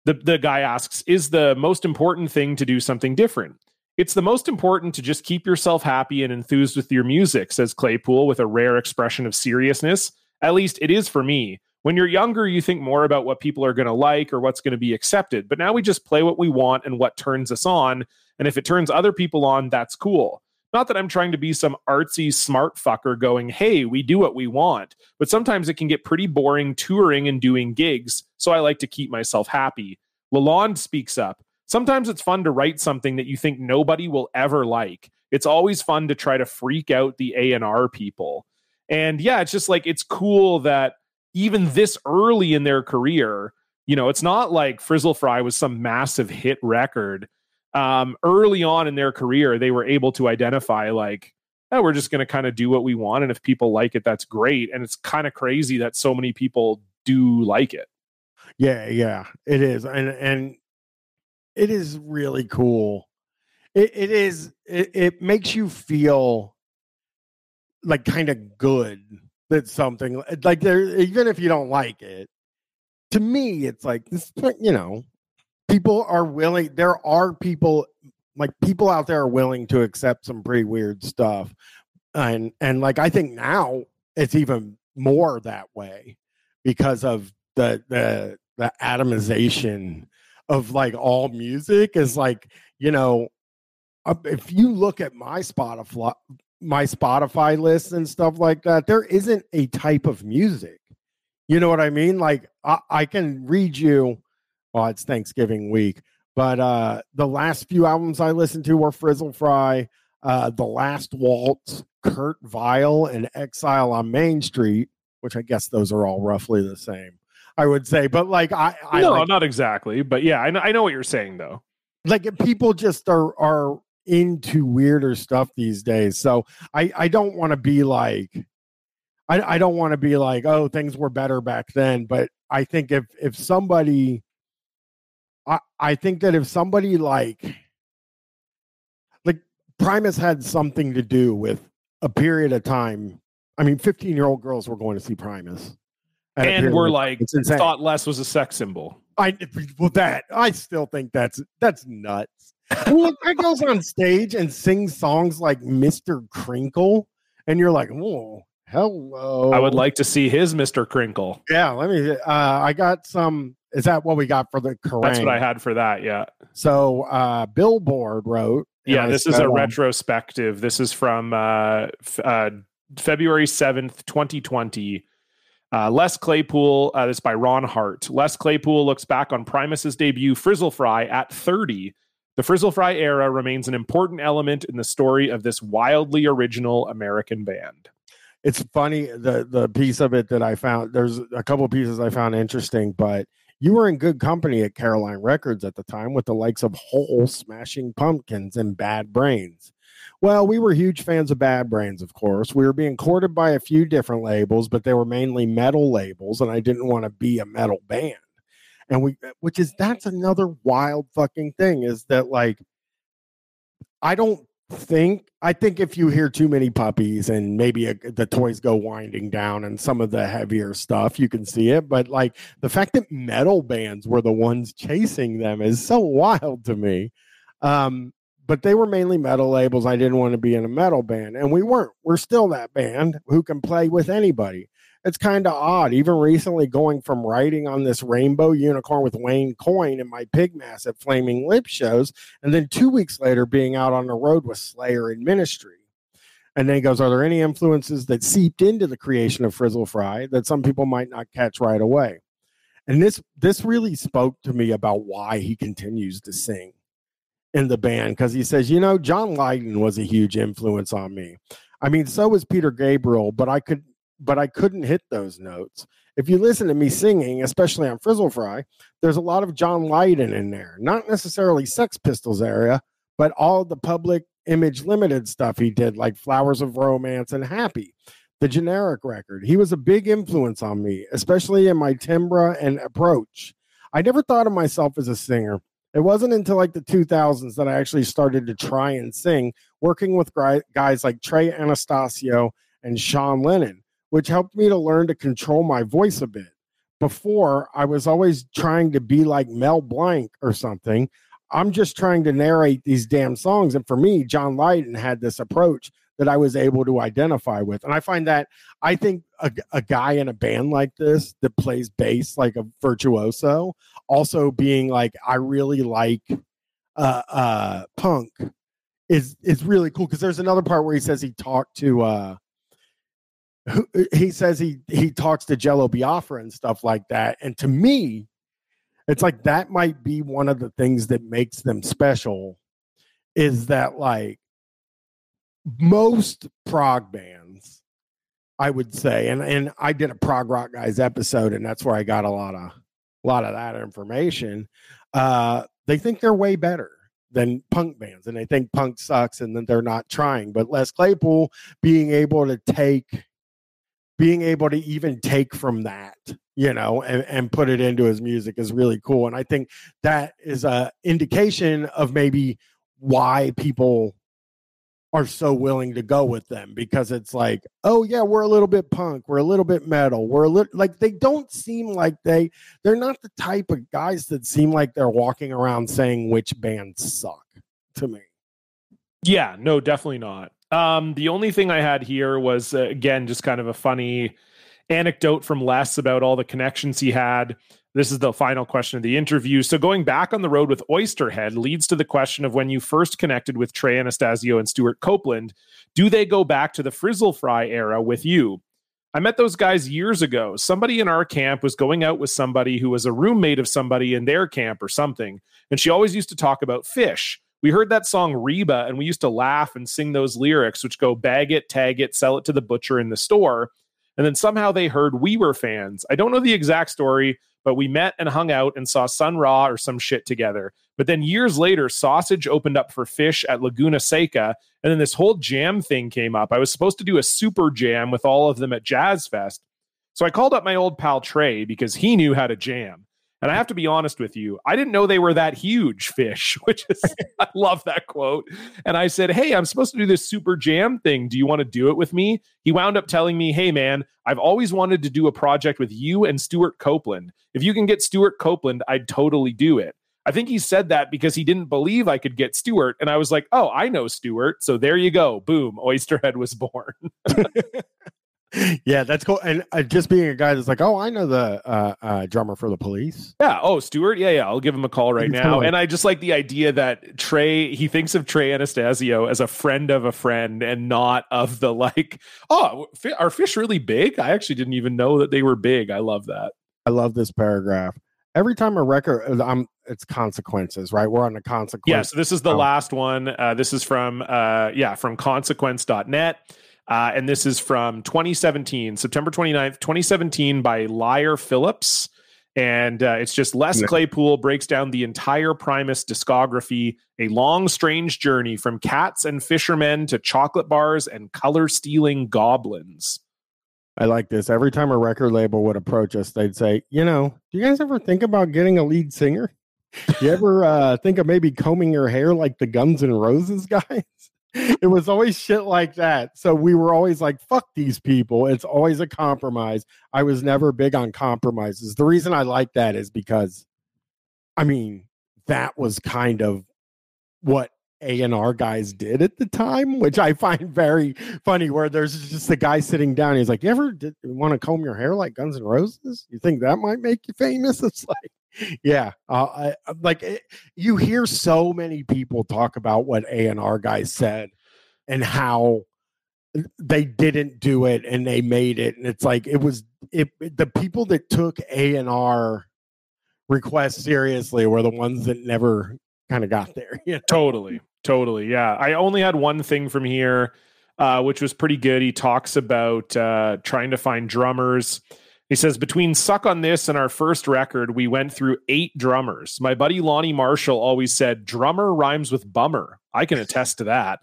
the the guy asks, is the most important thing to do something different? It's the most important to just keep yourself happy and enthused with your music, says Claypool with a rare expression of seriousness. At least it is for me. When you're younger, you think more about what people are going to like or what's going to be accepted. But now we just play what we want and what turns us on. And if it turns other people on, that's cool. Not that I'm trying to be some artsy smart fucker going, hey, we do what we want. But sometimes it can get pretty boring touring and doing gigs. So I like to keep myself happy. Lalonde speaks up. Sometimes it's fun to write something that you think nobody will ever like. It's always fun to try to freak out the A&R people. And yeah, it's just like it's cool that even this early in their career, you know, it's not like Frizzle Fry was some massive hit record. Um, early on in their career, they were able to identify like, oh, we're just going to kind of do what we want, and if people like it, that's great. And it's kind of crazy that so many people do like it. Yeah, yeah, it is, and and it is really cool. It it is. It, it makes you feel like kind of good that something like there, even if you don't like it. To me, it's like this. You know, people are willing. There are people like people out there are willing to accept some pretty weird stuff, and and like I think now it's even more that way because of the the the atomization of like all music is like you know if you look at my spotify my spotify list and stuff like that there isn't a type of music you know what i mean like i, I can read you well it's thanksgiving week but uh the last few albums i listened to were frizzle fry uh the last waltz kurt vile and exile on main street which i guess those are all roughly the same I would say, but like I, I no, like, not exactly, but yeah, I know, I know what you're saying though. like people just are are into weirder stuff these days. So I I don't want to be like I I don't want to be like oh things were better back then. But I think if if somebody I I think that if somebody like like Primus had something to do with a period of time. I mean, 15 year old girls were going to see Primus. And we're like thought Les was a sex symbol. I well that I still think that's that's nuts. well, that goes on stage and sings songs like Mr. Krinkle, and you're like, oh, hello. I would like to see his Mr. Krinkle. Yeah, let me. Uh, I got some. Is that what we got for the Kerrang? That's what I had for that. Yeah. So uh, Billboard wrote. Yeah. This is a um, retrospective. This is from uh, f- uh, February 7th, 2020. Uh, Les Claypool, uh, this is by Ron Hart. Les Claypool looks back on Primus's debut, Frizzle Fry, at 30. The Frizzle Fry era remains an important element in the story of this wildly original American band. it's funny the the piece of it that I found. There's a couple pieces I found interesting, but you were in good company at Caroline Records at the time with the likes of Hole, Smashing Pumpkins, and Bad Brains. Well, we were huge fans of Bad Brains, of course. We were being courted by a few different labels, but they were mainly metal labels, and I didn't want to be a metal band. And we, uh, which is that's another wild fucking thing, is that like, I don't think I think if you hear too many puppies and maybe a, the toys go winding down and some of the heavier stuff, you can see it. But like the fact that metal bands were the ones chasing them is so (laughs) wild to me. Um, but they were mainly metal labels. I didn't want to be in a metal band, and we weren't. We're still that band who can play with anybody it's kind of odd. Even recently, going from writing on this rainbow unicorn with Wayne Coyne and my Pigmask at Flaming Lip shows, and then two weeks later being out on the road with Slayer in ministry. And then he goes, Are there any influences that seeped into the creation of Frizzle Fry that some people might not catch right away? And this this really spoke to me about why he continues to sing in the band because he says, you know, John Lydon was a huge influence on me. I mean, so was Peter Gabriel, but I could but I couldn't hit those notes. If you listen to me singing, especially on Frizzle Fry, there's a lot of John Lydon in there. Not necessarily Sex Pistols area, but all the public image limited stuff he did, like Flowers of Romance and Happy, the generic record. He was a big influence on me, especially in my timbre and approach. I never thought of myself as a singer. It wasn't until like the 2000s that I actually started to try and sing, working with guys like Trey Anastasio and Sean Lennon which helped me to learn to control my voice a bit. Before, I was always trying to be like Mel Blanc or something. I'm just trying to narrate these damn songs. And for me, John Lydon had this approach that I was able to identify with. And I find that I think a, a guy in a band like this that plays bass like a virtuoso, also being like, I really like uh, uh, punk is is really cool because there's another part where he says he talked to uh, (laughs) he says he he talks to Jello Biafra and stuff like that. And to me, it's like that might be one of the things that makes them special is that like most prog bands, I would say, and and I did a prog rock guys episode, and that's where I got a lot of a lot of that information. Uh, they think they're way better than punk bands, and they think punk sucks, and then they're not trying. But Les Claypool being able to take being able to even take from that you know and, and put it into his music is really cool. And i think that is a indication of maybe why people are so willing to go with them because it's like oh yeah we're a little bit punk we're a little bit metal we're a little like they don't seem like they they're not the type of guys that seem like they're walking around saying which bands suck to me. Yeah no definitely not um, the only thing I had here was uh, again just kind of a funny anecdote from Les about all the connections he had. This is the final question of the interview. So, going back on the road with Oysterhead leads to the question of when you first connected with Trey Anastasio and Stewart Copeland. Do they go back to the Frizzle Fry era with you? I met those guys years ago. Somebody in our camp was going out with somebody who was a roommate of somebody in their camp or something. And she always used to talk about Phish we heard that song Reba and we used to laugh and sing those lyrics, which go bag it, tag it, sell it to the butcher in the store. And then somehow they heard we were fans. I don't know the exact story, but we met and hung out and saw Sun Ra or some shit together. But then years later, Sausage opened up for Phish at Laguna Seca. And then this whole jam thing came up. I was supposed to do a super jam with all of them at Jazz Fest. So I called up my old pal Trey because he knew how to jam. And I have to be honest with you, I didn't know they were that huge Phish, (laughs) which is, (laughs) I love that quote. And I said, Hey, I'm supposed to do this super jam thing. Do you want to do it with me? He wound up telling me, Hey, man, I've always wanted to do a project with you and Stewart Copeland. If you can get Stewart Copeland, I'd totally do it. I think he said that because he didn't believe I could get Stewart. And I was like, oh, I know Stewart. So there you go. Boom. Oysterhead was born. (laughs) yeah, that's cool. And uh, just being a guy that's like, oh, I know the uh, uh, drummer for the police. Yeah. Oh, Stewart. Yeah, yeah. I'll give him a call right now. And I just like the idea that Trey, he thinks of Trey Anastasio as a friend of a friend and not of the like, oh, are Phish really big? I actually didn't even know that they were big. I love that. I love this paragraph. Every time a record, uh, I'm it's consequences, right? We're on the consequence. Yeah. So this is the oh. last one. Uh, this is from, uh, yeah, from consequence.net. Uh, and this is from 2017, September 29th, 2017, by Lior Phillips. And uh, it's just Les Yeah. Claypool breaks down the entire Primus discography, a long, strange journey from cats and fishermen to chocolate bars and color stealing goblins. I like this. Every time a record label would approach us, they'd say, "You know, do you guys ever think about getting a lead singer? Do you ever uh, think of maybe combing your hair like the Guns N' Roses guys?" It was always shit like that. So we were always like, "Fuck these people." It's always a compromise. I was never big on compromises. The reason I like that is because, I mean, that was kind of what A and R guys did at the time, which I find very funny. Where there's just a guy sitting down. He's like, "You ever want to comb your hair like Guns N' Roses? You think that might make you famous?" (laughs) It's like, yeah, uh, I, like it, you hear so many people talk about what A and R guys said and how they didn't do it and they made it, and it's like it was it. The people that took A and R requests seriously were the ones that never kind of got there. (laughs) You know? Totally. Totally. Yeah. I only had one thing from here, uh, which was pretty good. He talks about uh, trying to find drummers. He says, between Suck on This and our first record, we went through eight drummers. My buddy Lonnie Marshall always said, drummer rhymes with bummer. I can attest to that.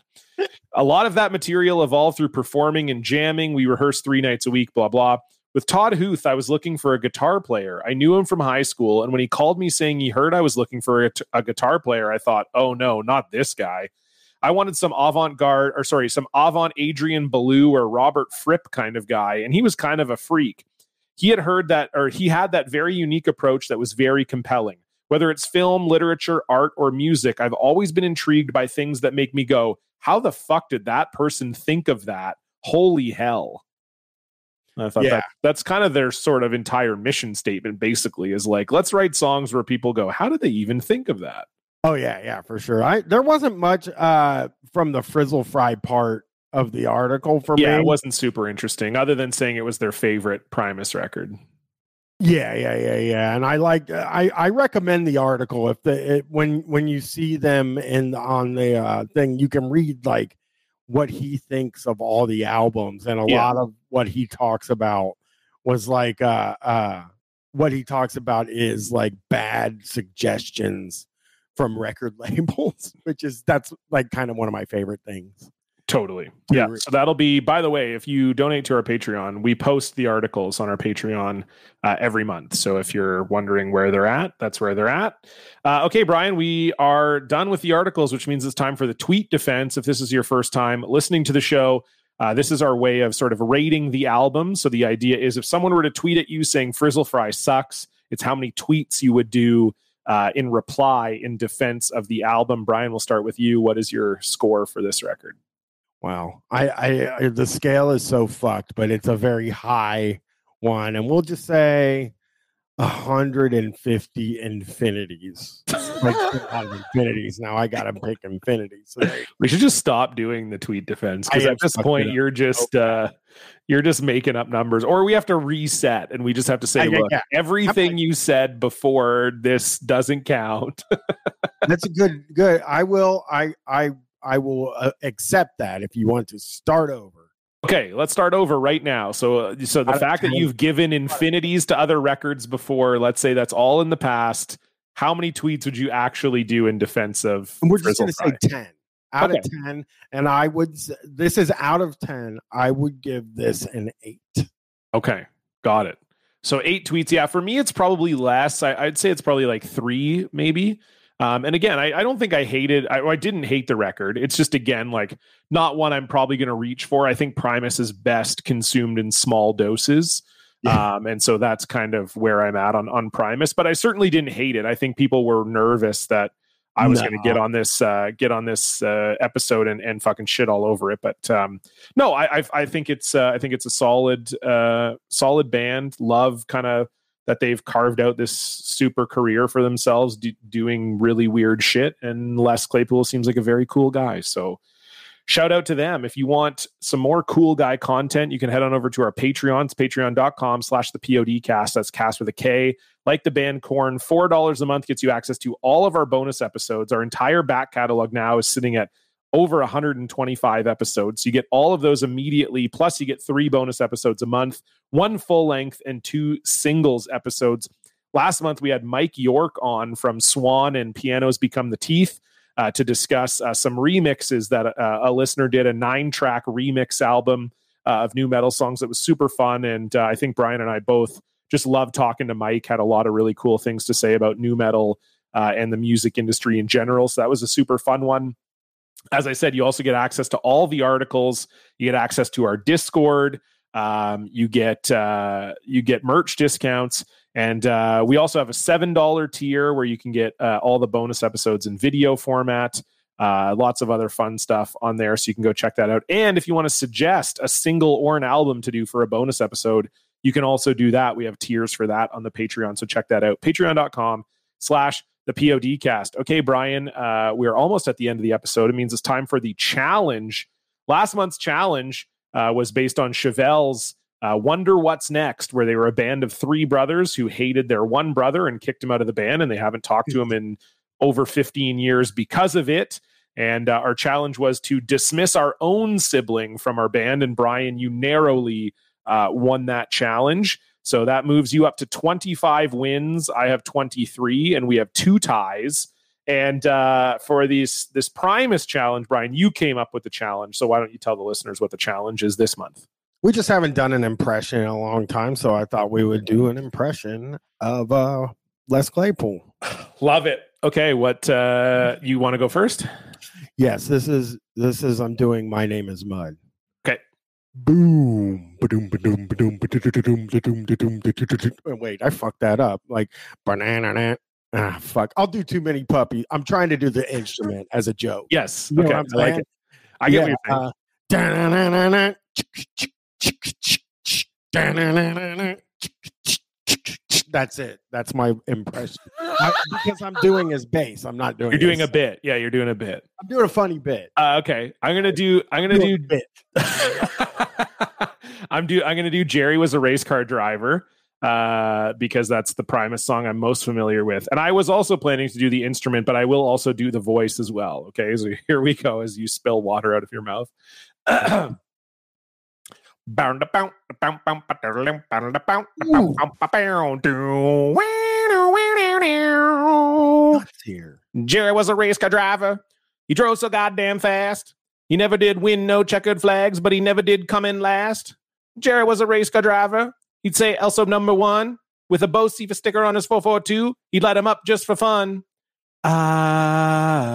A lot of that material evolved through performing and jamming. We rehearsed three nights a week, blah, blah. With Todd Huth, I was looking for a guitar player. I knew him from high school. And when he called me saying he heard I was looking for a, a guitar player, I thought, oh no, not this guy. I wanted some avant garde, or sorry, some avant Adrian Belew or Robert Fripp kind of guy. And he was kind of a freak. He had heard that, or he had that very unique approach that was very compelling. Whether it's film, literature, art, or music, I've always been intrigued by things that make me go, how the fuck did that person think of that? Holy hell. And I thought Yeah. that that's kind of their sort of entire mission statement, basically, is like, let's write songs where people go, how did they even think of that? Oh yeah, yeah, for sure. I there wasn't much uh from the frizzle fry part of the article for yeah, me. it wasn't super interesting, other than saying it was their favorite Primus record. Yeah, yeah, yeah, yeah. And I like I I recommend the article if the it, when when you see them in on the uh thing you can read like what he thinks of all the albums and a Yeah. lot of what he talks about was like uh uh what he talks about is like bad suggestions from record (laughs) labels, which is that's like kind of one of my favorite things. Totally. Yeah. So that'll be, by the way, if you donate to our Patreon, we post the articles on our Patreon uh, every month. So if you're wondering where they're at, that's where they're at. Uh, okay, Bryan, we are done with the articles, which means it's time for the tweet defense. If this is your first time listening to the show, uh, this is our way of sort of rating the album. So the idea is if someone were to tweet at you saying Frizzle Fry sucks, it's how many tweets you would do uh, in reply in defense of the album. Bryan, we'll start with you. What is your score for this record? Wow. I, I, the scale is so fucked, but it's a very high one. And we'll just say 150 infinities. like a lot of infinities. Now I gotta pick infinities. So We should just stop doing the tweet defense because at this point you're just uh you're just making up numbers, or we have to reset and we just have to say, look, yeah. everything you said before this doesn't count. (laughs) That's a good good. I will I I I will uh, accept that if you want to start over. okay, let's start over right now. So, uh, so the fact that you've given infinities to other records before, let's say that's all in the past. How many tweets would you actually do in defense of? And we're just going to say 10 out Okay. of 10 and I would this is out of 10. I would give this an 8. Okay, got it. So eight tweets. Yeah, for me, it's probably less. I, I'd say it's probably like three, maybe. Um, and again, I, I don't think I hated. I, I didn't hate the record. It's just again like not one I'm probably going to reach for. I think Primus is best consumed in small doses. Yeah. Um, and so that's kind of where I'm at on on Primus. But I certainly didn't hate it. I think people were nervous that I was going to get on this uh, get on this uh, episode and, and fucking shit all over it. But um, no, I I, I think it's uh, I think it's a solid uh, solid band. Love kind of that they've carved out this super career for themselves, do, doing really weird shit. And Les Claypool seems like a very cool guy. So shout out to them. If you want some more cool guy content, you can head on over to our Patreon. It's patreon.com slash the Podkast. That's cast with a K. Like the band Korn, $4 a month gets you access to all of our bonus episodes. Our entire back catalog now is sitting at over 125 episodes. You get all of those immediately. Plus, you get three bonus episodes a month, one full length and two singles episodes. Last month, we had Mike York on from SUAHN and Pianos Become the Teeth uh, to discuss uh, some remixes that uh, a listener did a nine track remix album uh, of nu metal songs that was super fun. And uh, I think Bryan and I both just loved talking to Mike, had a lot of really cool things to say about nu metal uh, and the music industry in general. So that was a super fun one. As I said, you also get access to all the articles. You get access to our Discord. Um, you get uh, you get merch discounts, and uh, we also have a seven dollar tier where you can get uh, all the bonus episodes in video format. Uh, lots of other fun stuff on there, so you can go check that out. And if you want to suggest a single or an album to do for a bonus episode, you can also do that. We have tiers for that on the Patreon, so check that out. Patreon.com slash the Podkast. Okay, Bryan, uh, we're almost at the end of the episode. It means it's time for the challenge. Last month's challenge uh, was based on Chevelle's uh, Wonder What's Next, where they were a band of three brothers who hated their one brother and kicked him out of the band, and they haven't talked to him in over 15 years because of it. And uh, our challenge was to dismiss our own sibling from our band. And Bryan, you narrowly uh, won that challenge. So that moves you up to 25 wins. I have 23, and we have two ties. And uh, for these this Primus challenge, Bryan, you came up with the challenge. So why don't you tell the listeners what the challenge is this month? We just haven't done an impression in a long time, so I thought we would do an impression of uh, Les Claypool. (sighs) Love it. Okay, what uh, you want to go first? Yes, this is this is I'm doing. My name is Mud. Boom. Ba-doom, ba-doom, ba-doom, ba-doom, ba-doom, ba-doom, ba-doom. Wait, I fucked that up. Like banana. Ah, fuck. I'll do too many puppy. I'm trying to do the instrument as a joke. Yes. You okay. I'm like it. I get Yeah, what you're saying. That's it. That's my impression. I- because I'm doing his bass. I'm not doing. you're doing a bit. Yeah, you're doing a bit. I'm doing a funny bit. Uh, okay. I'm gonna do. I'm gonna do. a bit. (laughs) I'm do. I'm gonna do. Jerry was a race car driver. Uh, because that's the Primus song I'm most familiar with, and I was also planning to do the instrument, but I will also do the voice as well. Okay, so here we go as you spill water out of your mouth. (clears throat) Here. Jerry was a race car driver. He drove so goddamn fast. He never did win no checkered flags, but he never did come in last. Jerry was a race car driver. He'd say also number one with a Bocephus sticker on his 442. He'd light him up just for fun. Ah.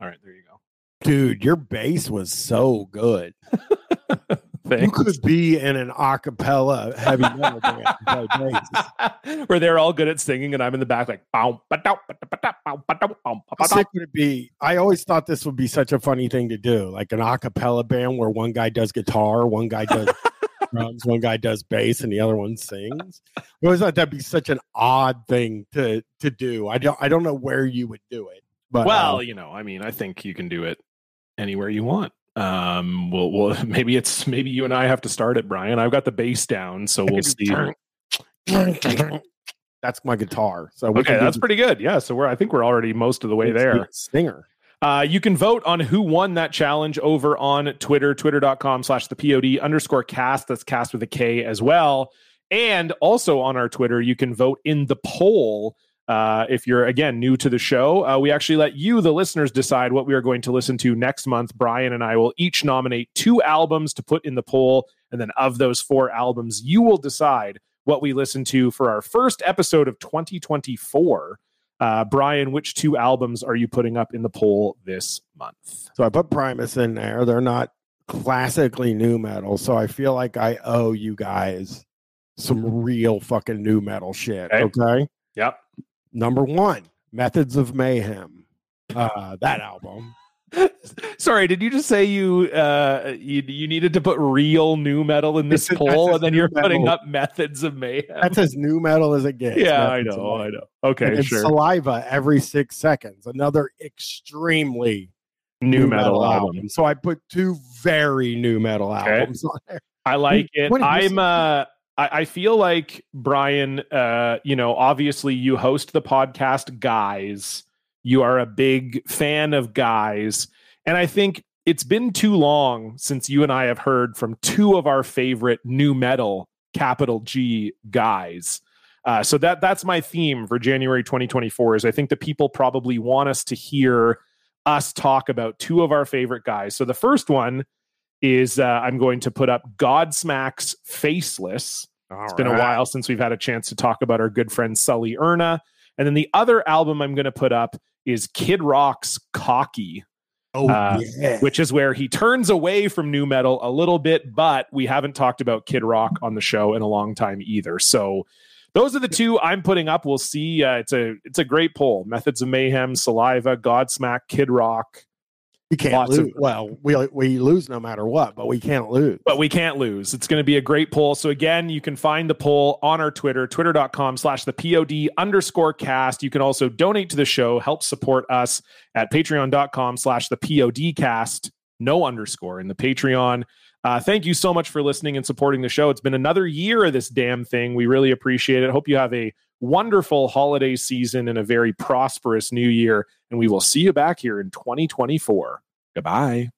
All right, there you go. Dude, your bass was so good. (laughs) You could be in an a cappella heavy metal band and play bass. (laughs) Where they're all good at singing, and I'm in the back like. bow, ba-dow, ba-da-ba-dow, bow, ba-dow, bow, How sick would it be? I always thought this would be such a funny thing to do, like an a cappella band where one guy does guitar, one guy does (laughs) drums, one guy does bass, and the other one sings. I always thought that'd be such an odd thing to to do. I don't I don't know where you would do it, but well, uh, you know, I mean, I think you can do it anywhere you want. Um, we'll, we'll (laughs) maybe it's maybe you and I have to start it, Bryan. I've got the bass down, so we'll see. that's my guitar. So we Okay, can do that's pretty good. Yeah, so we're I think we're already most of the way let's there. the Stinger. Uh, you can vote on who won that challenge over on Twitter, twitter.com slash the POD underscore cast. That's cast with a K as well. And also on our Twitter, you can vote in the poll. Uh, if you're again new to the show, uh, we actually let you, the listeners, decide what we are going to listen to next month. Bryan and I will each nominate two albums to put in the poll. And then of those four albums, you will decide what we listen to for our first episode of 2024. Uh, Bryan, which two albums are you putting up in the poll this month? So I put Primus in there. They're not classically nu metal, so I feel like I owe you guys some real fucking nu metal shit. Okay. Okay. Yep. Number one, Methods of Mayhem. Uh, that album. (laughs) Sorry, did you just say you uh you, you needed to put real nu metal in this poll and then you're putting metal. up methods of mayhem? That's as nu metal as it gets. yeah, I know, I know. Okay, sure. Saliva every six seconds. Another extremely nu metal, album. So I put two very nu metal Okay. albums on there. I like it. what I'm uh I, I feel like Bryan, uh, you know, obviously you host the podcast Guys. You are a big fan of Guys. And I think it's been too long since you and I have heard from two of our favorite nu metal capital G guys. Uh, so that that's my theme for January 2024 is I think the people probably want us to hear us talk about two of our favorite guys. So the first one is uh, I'm going to put up Godsmack's Faceless. All It's been a while since we've had a chance to talk about our good friend Sully Erna. And then the other album I'm going to put up is Kid Rock's Cocky, Oh Uh, yeah. which is where he turns away from nu metal a little bit, but we haven't talked about Kid Rock on the show in a long time either. So those are the two I'm putting up. We'll see. Uh, it's a it's a great poll. Methods of Mayhem, Saliva, Godsmack, Kid Rock. You can't lots of- lose. well, we we lose no matter what, but we can't lose. but we can't lose. It's going to be a great poll. So again, you can find the poll on our Twitter, twitter.com slash the POD underscore cast. You can also donate to the show, help support us at patreon.com slash the POD cast, no underscore in the Patreon. Uh, thank you so much for listening and supporting the show. It's been another year of this damn thing. We really appreciate it. Hope you have a wonderful holiday season and a very prosperous new year. And we will see you back here in 2024. Goodbye.